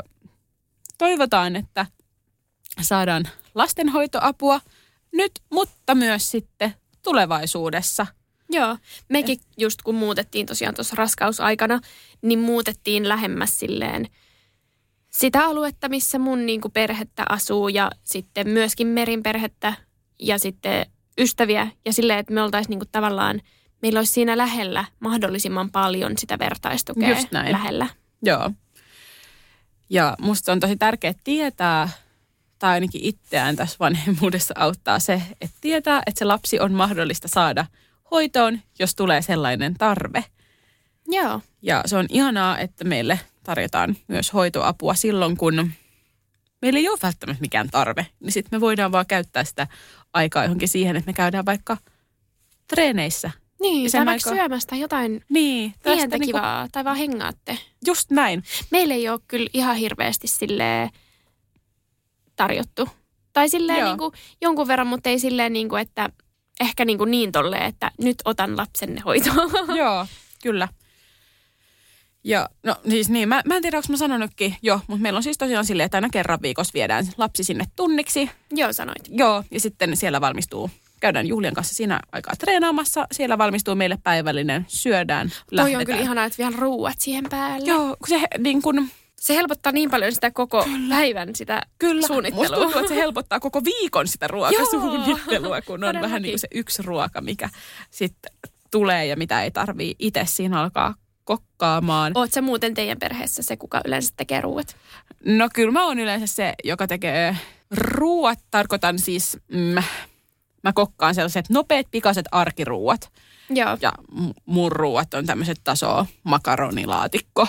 toivotaan, että saadaan lastenhoitoapua nyt, mutta myös sitten tulevaisuudessa. Joo, mekin just kun muutettiin tosiaan tuossa raskausaikana, niin muutettiin lähemmäs silleen sitä aluetta, missä mun niinku perhettä asuu ja sitten myöskin Merin perhettä ja sitten ystäviä ja silleen, että me oltaisiin niinku tavallaan, meillä olisi siinä lähellä mahdollisimman paljon sitä vertaistukea Just näin. lähellä. Joo. Ja musta on tosi tärkeää tietää, tai ainakin itseään tässä vanhemmuudessa auttaa se, että tietää, että se lapsi on mahdollista saada hoitoon, jos tulee sellainen tarve. Joo, Ja se on ihanaa, että meille tarjotaan myös hoitoapua silloin, kun meillä ei ole välttämättä mikään tarve. Niin sitten me voidaan vaan käyttää sitä aikaa johonkin siihen, että me käydään vaikka treeneissä. niin, tai vaikka aikaa- syömästä jotain Niin, pientä niinku- kivaa, tai vaan hengaatte. Just näin. meillä ei ole kyllä ihan hirveästi sille tarjottu. Tai silleen Joo. niin kuin, jonkun verran, mutta ei silleen niin kuin, että ehkä niin, kuin niin tolleen, että nyt otan lapsenne hoitoon. Joo, kyllä. Ja no siis niin, mä, mä en tiedä, onko mä sanonutkin jo, mutta meillä on siis tosiaan silleen, että aina kerran viikossa viedään lapsi sinne tunniksi. Joo, sanoit. Joo, ja sitten siellä valmistuu, käydään Julian kanssa siinä aikaa treenaamassa. Siellä valmistuu meille päivällinen, syödään, Toi lähdetään. on kyllä ihanaa, että vielä ruuat siihen päälle. Joo, kun se niin kun, Se helpottaa niin paljon sitä koko päivän sitä kyllä, musta suunnittelua. tuntuu, että se helpottaa koko viikon sitä ruokasuunnittelua, kun on vähän todellakin. niin kuin se yksi ruoka, mikä sitten tulee ja mitä ei tarvii itse siinä alkaa kokkaamaan. Oot sä muuten teidän perheessä se, kuka yleensä tekee ruuat? No kyllä mä oon yleensä se, joka tekee ruuat. Tarkoitan siis, mm, mä kokkaan sellaiset nopeat, pikaiset arkiruuat. Joo. Ja mun ruuat on tämmöiset taso makaronilaatikko,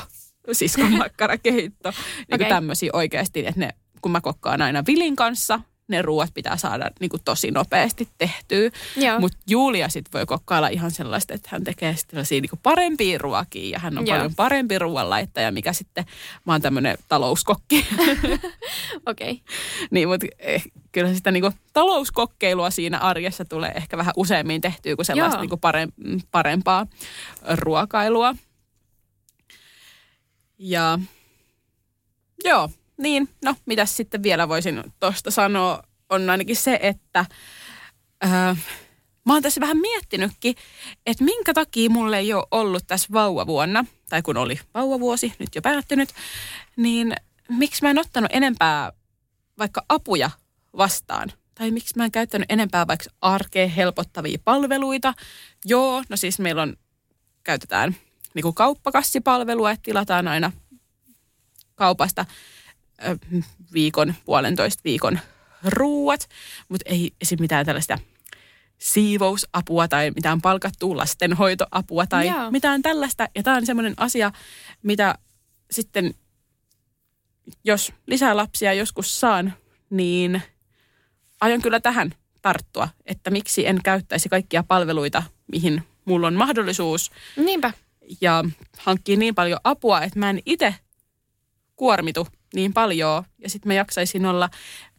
siskon makkarakeitto. Niin okay. tämmöisiä oikeasti, että ne, kun mä kokkaan aina Vilin kanssa, ne ruuat pitää saada niin kuin tosi nopeasti tehtyä. Mutta Julia sitten voi kokkailla ihan sellaista, että hän tekee sitten sellaisia niin parempia ruokia ja hän on Joo. paljon parempi ruoanlaittaja, mikä sitten, mä oon tämmöinen talouskokki. Okei. Okay. niin, mutta eh, kyllä sitä niin talouskokkeilua siinä arjessa tulee ehkä vähän useammin tehtyä kuin sellaista Joo. niin pare, parempaa ruokailua. Ja joo, niin, no mitäs sitten vielä voisin tuosta sanoa, on ainakin se, että ää, mä oon tässä vähän miettinytkin, että minkä takia mulle ei ole ollut tässä vauvavuonna, tai kun oli vauvavuosi, nyt jo päättynyt, niin miksi mä en ottanut enempää vaikka apuja vastaan? Tai miksi mä en käyttänyt enempää vaikka arkea helpottavia palveluita? Joo, no siis meillä on, käytetään niin kuin kauppakassipalvelua, että tilataan aina kaupasta viikon, puolentoista viikon ruuat, mutta ei esim. mitään tällaista siivousapua tai mitään palkattua lastenhoitoapua tai Joo. mitään tällaista. Ja tämä on semmoinen asia, mitä sitten, jos lisää lapsia joskus saan, niin aion kyllä tähän tarttua, että miksi en käyttäisi kaikkia palveluita, mihin mulla on mahdollisuus Niinpä. Ja hankkii niin paljon apua, että mä en itse kuormitu niin paljon. Ja sitten mä jaksaisin olla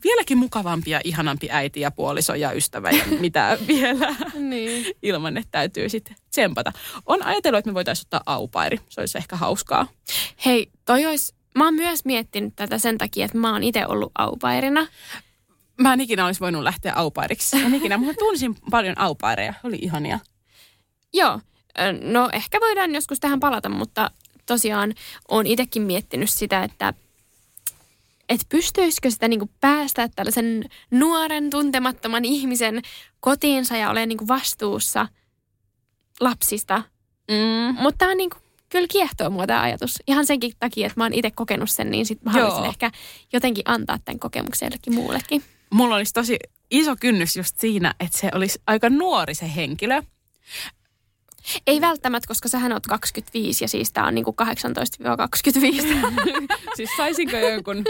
vieläkin mukavampi ja ihanampi äiti ja puoliso ja ystävä ja mitä vielä. Niin. Ilman, että täytyy sitten tsempata. On ajatellut, että me voitaisiin ottaa aupairi. Se olisi ehkä hauskaa. Hei, toi olisi, mä oon myös miettinyt tätä sen takia, että mä oon itse ollut aupairina. Mä en ikinä olisi voinut lähteä aupairiksi. En ikinä, mutta tunsin paljon aupaireja. Oli ihania. Joo, no ehkä voidaan joskus tähän palata, mutta tosiaan oon itsekin miettinyt sitä, että että pystyisikö sitä niinku päästä tällaisen nuoren tuntemattoman ihmisen kotiinsa ja olemaan niinku vastuussa lapsista. Mm. Mutta tämä on niinku, kyllä kiehtoo mua tämä ajatus. Ihan senkin takia, että mä oon itse kokenut sen, niin sit mä Joo. haluaisin ehkä jotenkin antaa tämän kokemuksen jollekin muullekin. Mulla olisi tosi iso kynnys just siinä, että se olisi aika nuori se henkilö. Ei välttämättä, koska sähän oot 25 ja siis tää on niinku 18-25. siis saisinko jonkun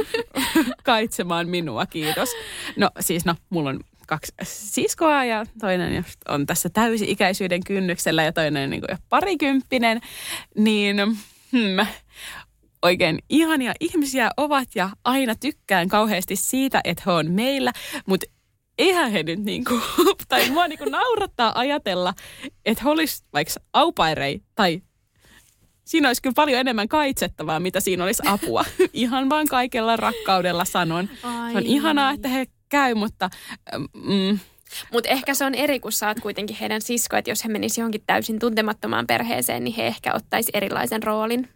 kaitsemaan minua, kiitos. No siis no, mulla on kaksi siskoa ja toinen on tässä täysi-ikäisyyden kynnyksellä ja toinen niin jo parikymppinen. Niin hmm, oikein ihania ihmisiä ovat ja aina tykkään kauheasti siitä, että he on meillä, mutta eihän he nyt niin kuin, tai mua niin kuin naurattaa ajatella, että he olisi vaikka aupairei tai siinä olisi kyllä paljon enemmän kaitsettavaa, mitä siinä olisi apua. Ihan vaan kaikella rakkaudella sanon. Ai Se on ihanaa, että he käy, mutta mm, Mutta ehkä se on eri, kun sä oot kuitenkin heidän sisko, että jos he menisivät johonkin täysin tuntemattomaan perheeseen, niin he ehkä ottaisi erilaisen roolin.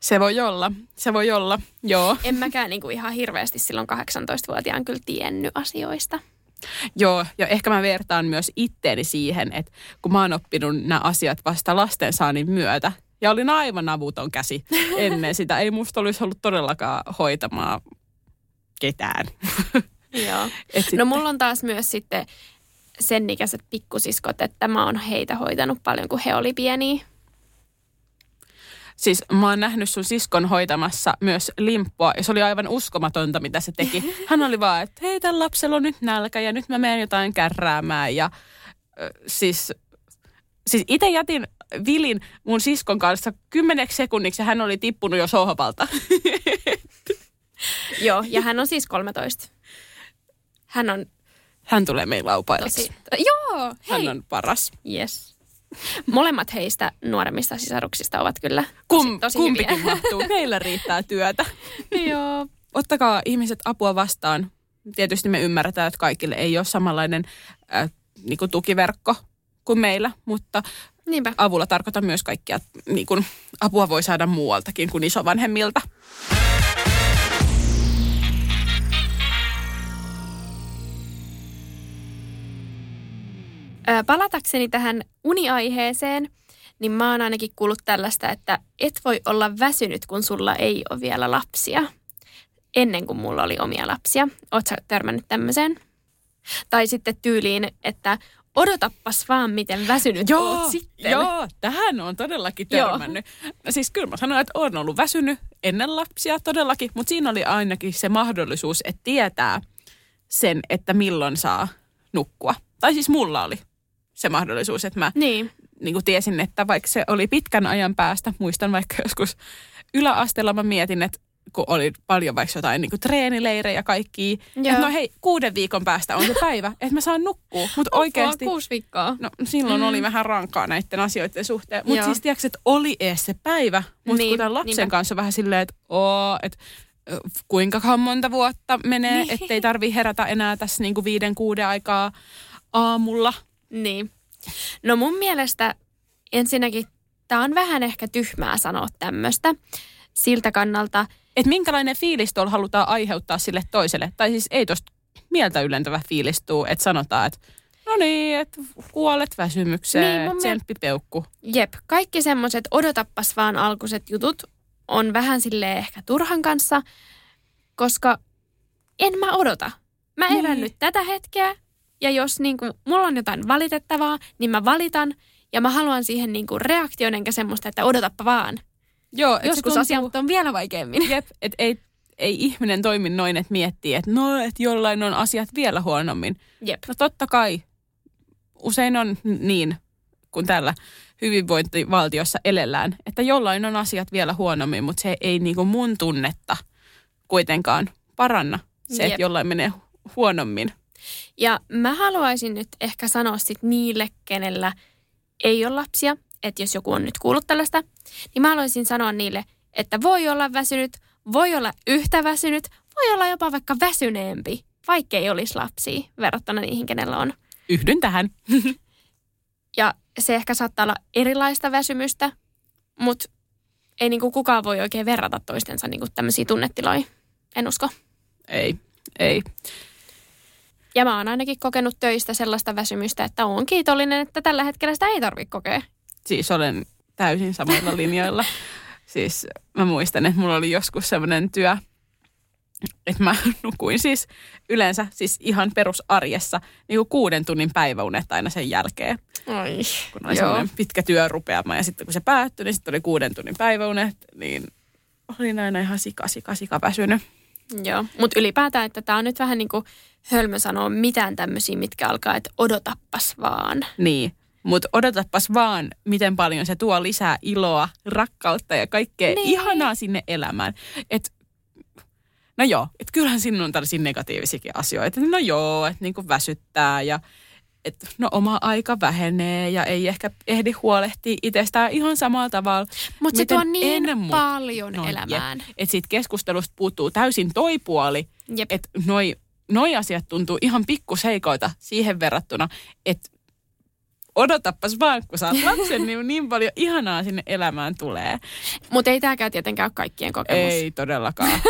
Se voi olla. Se voi olla, joo. En mäkään niinku ihan hirveästi silloin 18-vuotiaan kyllä tiennyt asioista. Joo, ja ehkä mä vertaan myös itteeni siihen, että kun mä oon oppinut nämä asiat vasta lastensaannin myötä, ja olin aivan avuton käsi ennen sitä. Ei musta olisi ollut todellakaan hoitamaan ketään. Joo. Et No mulla on taas myös sitten sen ikäiset pikkusiskot, että mä oon heitä hoitanut paljon, kun he oli pieniä. Siis mä oon nähnyt sun siskon hoitamassa myös limppua ja se oli aivan uskomatonta, mitä se teki. Hän oli vaan, että hei, tällä lapsella on nyt nälkä ja nyt mä menen jotain kärräämään. Ja ö, siis, siis itse jätin Vilin mun siskon kanssa kymmeneksi sekunniksi ja hän oli tippunut jo sohvalta. Joo, ja hän on siis 13. Hän on Hän tulee meillä aupailleksi. tosi... Joo, hei. Hän on paras. Yes. Molemmat heistä nuoremmista sisaruksista ovat kyllä tosi, Kum, tosi kumpikin hyviä. mahtuu. Meillä riittää työtä. Joo. ottakaa ihmiset apua vastaan. Tietysti me ymmärretään, että kaikille ei ole samanlainen äh, niin kuin tukiverkko kuin meillä, mutta Niinpä. avulla tarkoitan myös kaikkia, niin kuin apua voi saada muualtakin kuin isovanhemmilta. Palatakseni tähän uniaiheeseen, niin mä oon ainakin kuullut tällaista, että et voi olla väsynyt, kun sulla ei ole vielä lapsia. Ennen kuin mulla oli omia lapsia. Oot sä törmännyt tämmöiseen? Tai sitten tyyliin, että odotappas vaan, miten väsynyt oot sitten. joo, tähän on todellakin Joo. törmännyt. No Siis kyllä mä sanoin, että olen ollut väsynyt ennen lapsia todellakin, mutta siinä oli ainakin se mahdollisuus, että tietää sen, että milloin saa nukkua. Tai siis mulla oli se mahdollisuus, että mä Niin. niin kuin tiesin, että vaikka se oli pitkän ajan päästä, muistan vaikka joskus yläasteella mä mietin, että kun oli paljon vaikka jotain niin kuin treenileirejä ja kaikki, että no hei, kuuden viikon päästä on se päivä, että mä saan nukkua. Mutta oikeasti, Kuusi viikkoa. no silloin mm. oli vähän rankkaa näiden asioiden suhteen. Mutta siis tiedätkö, että oli edes se päivä, mutta Niin, niin, kuten lapsen niinpä. kanssa vähän silleen, että oo, että monta vuotta menee, Niin. niin. ettei tarvi herätä enää tässä niin kuin viiden, kuuden aikaa aamulla. Niin. No mun mielestä ensinnäkin tämä on vähän ehkä tyhmää sanoa tämmöistä siltä kannalta, että minkälainen fiilis tuolla halutaan aiheuttaa sille toiselle. Tai siis ei tuosta mieltä ylentävä fiilis tuu, että sanotaan, että no niin, että kuolet väsymykseen, Niin, niin, tsemppipeukku. jep, kaikki semmoiset odotappas vaan alkuiset jutut on vähän sille ehkä turhan kanssa, koska en mä odota. Mä Niin. elän nyt tätä hetkeä ja jos niinku, mulla on jotain valitettavaa, niin mä valitan ja mä haluan siihen niinku reaktion enkä semmoista, että odotappa vaan. Joo, et se Joskus tuntuu- asiat on vielä vaikeammin. Jep, että ei, ei ihminen toimi noin, että miettii, että no, että jollain on asiat vielä huonommin. Jep. No totta kai, usein on niin, kun täällä hyvinvointivaltiossa elellään, että jollain on asiat vielä huonommin, mutta se ei niinku mun tunnetta kuitenkaan paranna se, Jep. että jollain menee huonommin. Ja mä haluaisin nyt ehkä sanoa sit niille, kenellä ei ole lapsia, että jos joku on nyt kuullut tällaista, niin mä haluaisin sanoa niille, että voi olla väsynyt, voi olla yhtä väsynyt, voi olla jopa vaikka väsyneempi, vaikka ei olisi lapsia verrattuna niihin, kenellä on. Yhdyn tähän. Ja se ehkä saattaa olla erilaista väsymystä, mutta ei niinku kukaan voi oikein verrata toistensa niinku tämmöisiä tunnetiloja. En usko. Ei, ei. Ja mä oon ainakin kokenut töistä sellaista väsymystä, että oon kiitollinen, että tällä hetkellä sitä ei tarvitse kokea. Siis olen täysin samoilla linjoilla. Siis mä muistan, että mulla oli joskus sellainen työ, että mä nukuin siis yleensä siis ihan perusarjessa niin kuin kuuden tunnin päiväunet aina sen jälkeen. Ai, Kun oli semmoinen pitkä työrupeama ja sitten kun se päättyi, niin sitten oli kuuden tunnin päiväunet, niin olin aina ihan sika, sika, sika väsynyt. Joo, mutta ylipäätään, että tämä on nyt vähän niin kuin hölmö sanoa mitään tämmöisiä, mitkä alkaa, että odotappas vaan. Niin, mutta odotapas vaan, miten paljon se tuo lisää iloa, rakkautta ja kaikkea Niin. ihanaa sinne elämään. Et, no joo, että kyllähän sinun on tällaisia negatiivisiakin asioita. No joo, että niinku väsyttää ja että no oma aika vähenee ja ei ehkä ehdi huolehtia itsestään ihan samalla tavalla. Mutta se tuo niin ennen paljon No, elämään. Että siitä keskustelusta puuttuu täysin toi puoli, että noi, noi asiat tuntuu ihan pikkuseikoita siihen verrattuna, että odotapas vaan, kun saat lapsen, niin niin paljon ihanaa sinne elämään tulee. Mutta ei tämäkään tietenkään ole kaikkien kokemus. Ei todellakaan.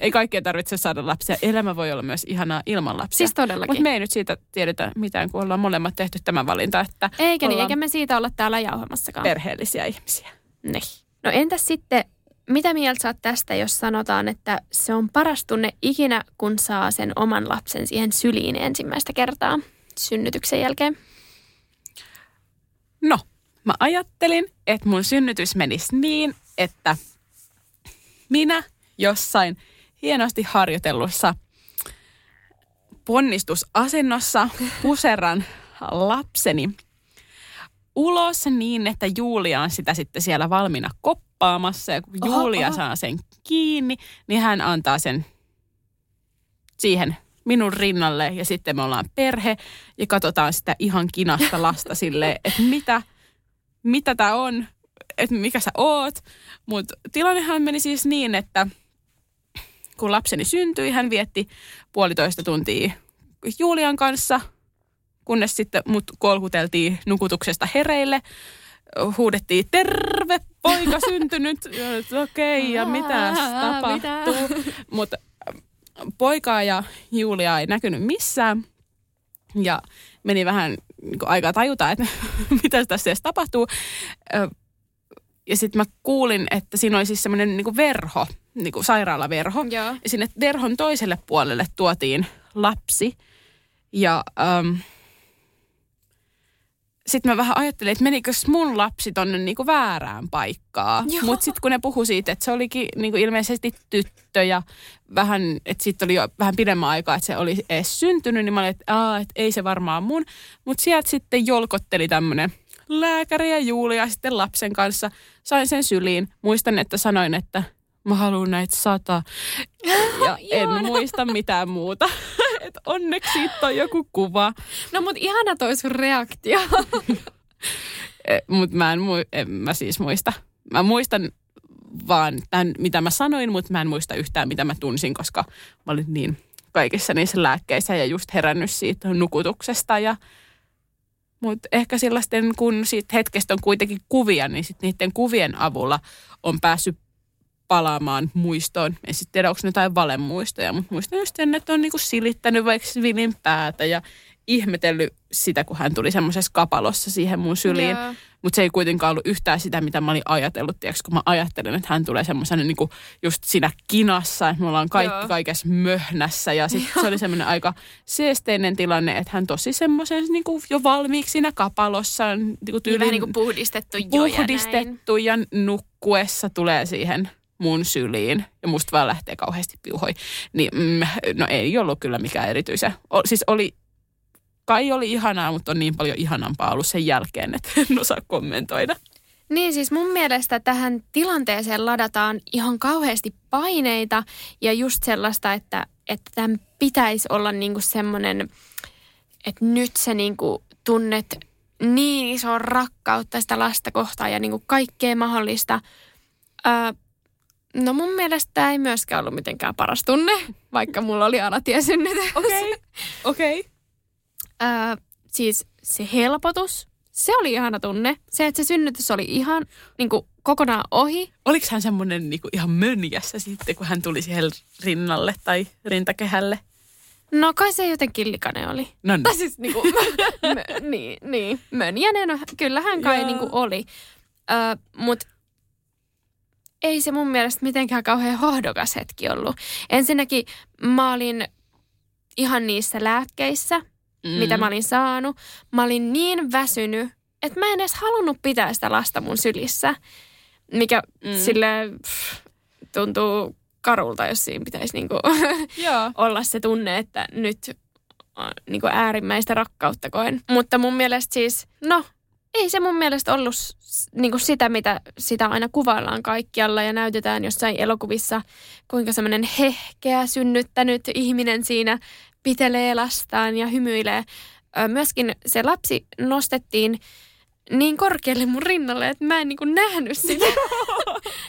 ei kaikkien tarvitse saada lapsia. Elämä voi olla myös ihanaa ilman lapsia. Siis todellakin. Mutta me ei nyt siitä tiedetä mitään, kun ollaan molemmat tehty tämä valinta, että Eikä niin, eikä me siitä olla täällä jauhamassakaan. perheellisiä ihmisiä. Niin. No entäs sitten, mitä mieltä sä oot tästä, jos sanotaan, että se on paras tunne ikinä, kun saa sen oman lapsen siihen syliin ensimmäistä kertaa synnytyksen jälkeen? No, mä ajattelin, että mun synnytys menisi niin, että minä jossain hienosti harjoitellussa ponnistusasennossa puseran lapseni ulos niin, että Julia on sitä sitten siellä valmiina koppaamassa. Ja kun Oho, Julia oho. saa sen kiinni, niin hän antaa sen siihen minun rinnalle ja sitten me ollaan perhe ja katsotaan sitä ihan kinasta lasta silleen, että mitä, mitä tämä on, että mikä sä oot. Mutta tilannehan meni siis niin, että kun lapseni syntyi, hän vietti puolitoista tuntia Julian kanssa, kunnes sitten mut kolkuteltiin nukutuksesta hereille. Huudettiin, terve poika syntynyt. Okei, ja mitä tapahtuu? Mutta poikaa ja Julia ei näkynyt missään. Ja meni vähän niin aikaa tajuta, että mitä tässä edes tapahtuu. Ja sitten mä kuulin, että siinä oli siis semmoinen niin verho, niin kuin sairaalaverho. Joo. Ja sinne verhon toiselle puolelle tuotiin lapsi. Ja ähm, sitten mä vähän ajattelin, että menikö mun lapsi tonne niinku väärään paikkaan. Mutta sitten kun ne puhu siitä, että se olikin niinku ilmeisesti tyttö ja vähän, että sitten oli jo vähän pidemmän aikaa, että se oli edes syntynyt, niin mä olin, että, Aa, että ei se varmaan mun. Mutta sieltä sitten jolkotteli tämmöinen lääkäri ja Julia sitten lapsen kanssa. Sain sen syliin. Muistan, että sanoin, että mä haluan näitä sata. Ja en muista mitään muuta. Et onneksi siitä on joku kuva. No mut ihana toi sun reaktio. Mutta mä en, mui- en mä siis muista. Mä muistan vaan tämän, mitä mä sanoin, mutta mä en muista yhtään, mitä mä tunsin, koska mä olin niin kaikissa niissä lääkkeissä ja just herännyt siitä nukutuksesta. Ja, mutta ehkä sellaisten, kun siitä hetkestä on kuitenkin kuvia, niin sitten niiden kuvien avulla on päässyt palaamaan muistoon. En sitten tiedä, onko ne jotain valemuistoja, mutta muistan just sen, että on niinku silittänyt vaikka Svinin päätä ja ihmetellyt sitä, kun hän tuli semmoisessa kapalossa siihen mun syliin. Mutta se ei kuitenkaan ollut yhtään sitä, mitä mä olin ajatellut. Tiiäks, kun mä ajattelin, että hän tulee semmoisena niinku just siinä kinassa, että me ollaan kaikki Joo. kaikessa möhnässä. Ja sitten se oli semmoinen aika seesteinen tilanne, että hän tosi semmoisen niinku jo valmiiksi siinä kapalossa. Niinku Niin tyyliin vähän niin kuin puhdistettu jo ja näin. ja nukkuessa tulee siihen mun syliin ja musta vaan lähtee kauheasti piuhoi. Niin mm, no ei ollut kyllä mikään erityisen. O, siis oli, kai oli ihanaa, mutta on niin paljon ihanampaa ollut sen jälkeen, että en osaa kommentoida. Niin siis mun mielestä tähän tilanteeseen ladataan ihan kauheasti paineita ja just sellaista, että, että tämän pitäisi olla niinku semmoinen, että nyt sä niinku tunnet niin iso rakkautta sitä lasta kohtaan ja niinku kaikkea mahdollista. Öö, no mun mielestä tämä ei myöskään ollut mitenkään paras tunne, vaikka mulla oli anatiesynnytys. Okei, okay. okei. Okay. Öö, siis se helpotus, se oli ihana tunne. Se, että se synnytys oli ihan niin kuin, kokonaan ohi. Oliko hän semmoinen niinku ihan mönjässä sitten, kun hän tuli siihen rinnalle tai rintakehälle? No kai se jotenkin likainen oli. No niin. Tai siis niin kuin, mö, niin, niin, mönjänen, kyllähän kai niin kuin oli. Ö, Mutta ei se mun mielestä mitenkään kauhean hohdokas hetki ollut. Ensinnäkin mä olin ihan niissä lääkkeissä, mm. mitä mä olin saanut. Mä olin niin väsynyt, että mä en edes halunnut pitää sitä lasta mun sylissä. Mikä mm. sille pff, tuntuu karulta, jos siinä pitäisi niinku olla se tunne, että nyt äh, niinku äärimmäistä rakkautta koen. Mutta mun mielestä siis, no ei se mun mielestä ollut s- niinku sitä, mitä sitä aina kuvaillaan kaikkialla ja näytetään jossain elokuvissa, kuinka semmoinen hehkeä synnyttänyt ihminen siinä pitelee lastaan ja hymyilee. Myöskin se lapsi nostettiin niin korkealle mun rinnalle, että mä en niinku nähnyt sitä.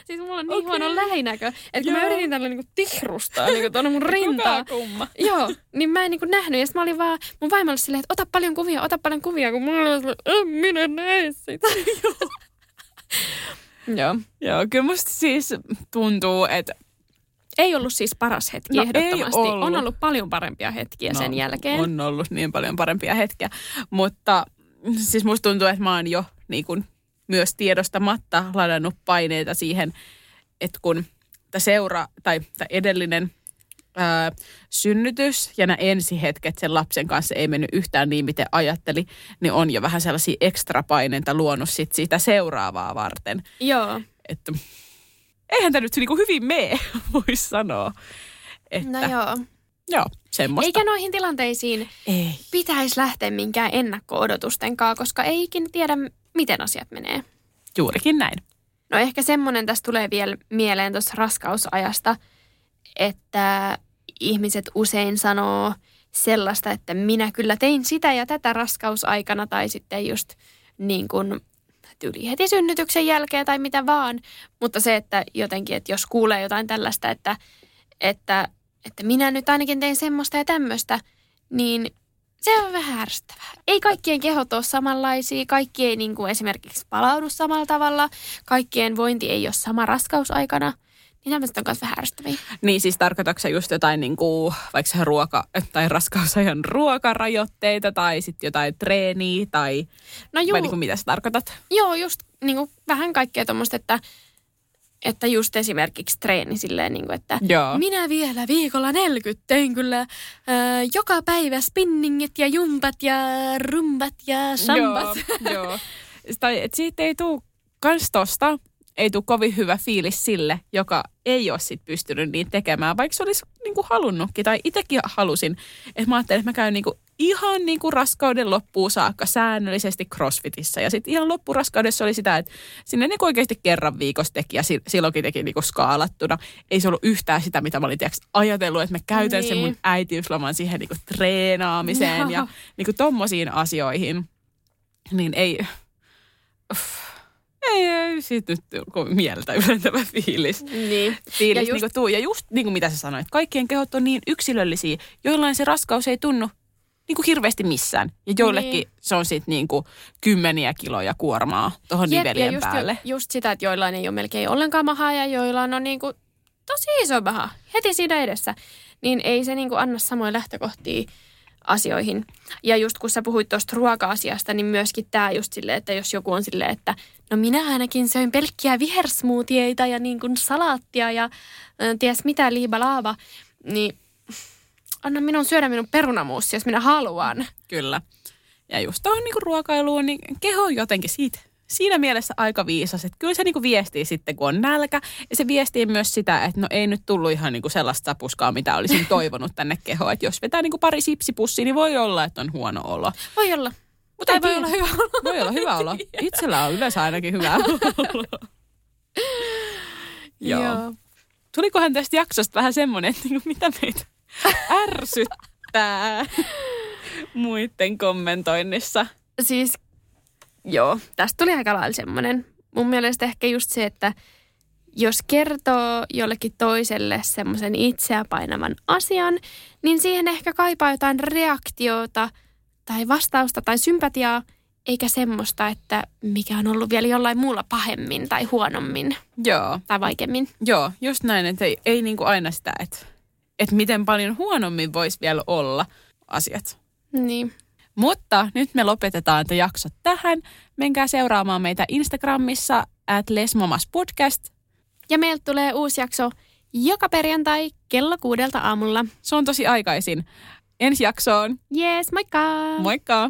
siis mulla on niin okay. huono lähinäkö, että kun mä Joo. yritin tällä niinku tihrustaa niinku tuonne mun rintaan. kumma. Joo, niin mä en niinku nähnyt. Ja sit mä olin vaan mun vaimolle silleen, että ota paljon kuvia, ota paljon kuvia, kun mulla oli silleen, en minä näe sitä. Joo. Joo, kyllä musta siis tuntuu, että Ei ollut siis paras hetki No, no, ei ehdottomasti. ollut. On ollut paljon parempia hetkiä no, sen jälkeen. On ollut niin paljon parempia hetkiä. Mutta siis musta tuntuu, että mä oon jo niin kun, myös tiedostamatta ladannut paineita siihen, että kun tämä seura tai tämä edellinen ää, synnytys ja nämä ensihetket sen lapsen kanssa ei mennyt yhtään niin, miten ajatteli, niin on jo vähän sellaisia ekstra paineita luonut sit siitä seuraavaa varten. Joo. Että eihän tämä nyt niinku hyvin mene, voisi sanoa. Että, No joo. Joo, semmoista. Eikä noihin tilanteisiin Ei. pitäisi lähteä minkään ennakko-odotusten kanssa, koska ei ikinä tiedä, miten asiat menee. Juurikin näin. No ehkä semmoinen tässä tulee vielä mieleen tuossa raskausajasta, että ihmiset usein sanoo sellaista, että minä kyllä tein sitä ja tätä raskausaikana tai sitten just niin kuin tyyli heti synnytyksen jälkeen tai mitä vaan. Mutta se, että jotenkin, että jos kuulee jotain tällaista, että, että, että minä nyt ainakin tein semmoista ja tämmöistä, niin se on vähän ärsyttävää. Ei kaikkien kehot ole samanlaisia, kaikki ei niin kuin esimerkiksi palaudu samalla tavalla, kaikkien vointi ei ole sama raskausaikana, niin nämä on myös vähän ärsyttäviä. Niin siis tarkoitatko sä just jotain niin kuin, vaikka se ruoka- tai raskausajan ruokarajoitteita tai sitten jotain treeniä tai No juu, vai niin kuin mitä sä tarkoitat? joo, just niin kuin vähän kaikkea tuommoista, että, että just esimerkiksi treeni silleen, niin kuin, että Joo. minä vielä viikolla 40 tein kyllä ää, joka päivä spinningit ja jumpat ja rumbat ja sambat. Joo, joo. Tai, et siitä ei tule kans tosta, ei tule kovin hyvä fiilis sille, joka ei ole sit pystynyt niin tekemään, vaikka se olisi niinku halunnutkin. Tai itsekin halusin. Että mä ajattelin, että mä käyn niinku ihan niinku raskauden loppuun saakka säännöllisesti crossfitissä. Ja sitten ihan loppuraskaudessa oli sitä, että sinne niinku oikeasti kerran viikossa teki ja si- silloinkin teki niinku skaalattuna. Ei se ollut yhtään sitä, mitä mä olin tiiäks, ajatellut, että mä käytän niin. sen Niin. mun äitiysloman siihen niinku treenaamiseen Joo. ja niinku tommosiin asioihin. Niin ei, Uff. ei, ei siitä nyt kovin mieltä ylentävä fiilis. Niin. Fiilis Ja just, niin tuu. Ja just niin kuin mitä sä sanoit, kaikkien kehot on niin yksilöllisiä, joillain se raskaus ei tunnu niin kuin hirveästi missään. Ja joillekin Niin. se on sitten niin kuin kymmeniä kiloja kuormaa tuohon nivelien ja just, päälle. just sitä, että joillain ei ole melkein ollenkaan mahaa ja joillain on niin kuin tosi iso maha heti siinä edessä. Niin ei se niin kuin anna samoja lähtökohtia asioihin. Ja just kun sä puhuit tuosta ruoka-asiasta, niin myöskin tämä just silleen, että jos joku on silleen, että no minä ainakin söin pelkkiä vihersmoothieita ja niin kuin salaattia ja ties mitä liiba laava, niin anna minun syödä minun perunamuussi, jos minä haluan. Kyllä. Ja just tuohon niinku ruokailuun, niin keho on jotenkin siitä, siinä mielessä aika viisas, että kyllä se niinku viestii sitten, kun on nälkä. Ja se viestii myös sitä, että no ei nyt tullut ihan niinku sellaista sapuskaa, mitä olisin toivonut tänne kehoon. Että jos vetää niinku pari sipsipussia, niin voi olla, että on huono olo. Voi olla. Mutta ei voi olla hyvä olo. Voi olla hyvä olo. Itsellä on yleensä ainakin hyvä olo. Joo. Joo. Tulikohan tästä jaksosta vähän semmoinen, että niinku mitä meitä ärsyttää muiden kommentoinnissa? Siis joo, tästä tuli aika lailla semmoinen. Mun mielestä ehkä just se, että jos kertoo jollekin toiselle semmoisen itseä painavan asian, niin siihen ehkä kaipaa jotain reaktiota tai vastausta tai sympatiaa, eikä semmoista, että mikä on ollut vielä jollain muulla pahemmin tai huonommin. Joo. Tai vaikeammin. Joo, just näin, että ei, ei niin kuin aina sitä, että, että miten paljon huonommin voisi vielä olla asiat. Niin. Mutta nyt me lopetetaan tämä jakso tähän. Menkää seuraamaan meitä Instagramissa at lesmomaspodcast. Ja meiltä tulee uusi jakso joka perjantai kello kuudelta aamulla. Se on tosi aikaisin. Ensi jaksoon. Yes, moikka! Moikka!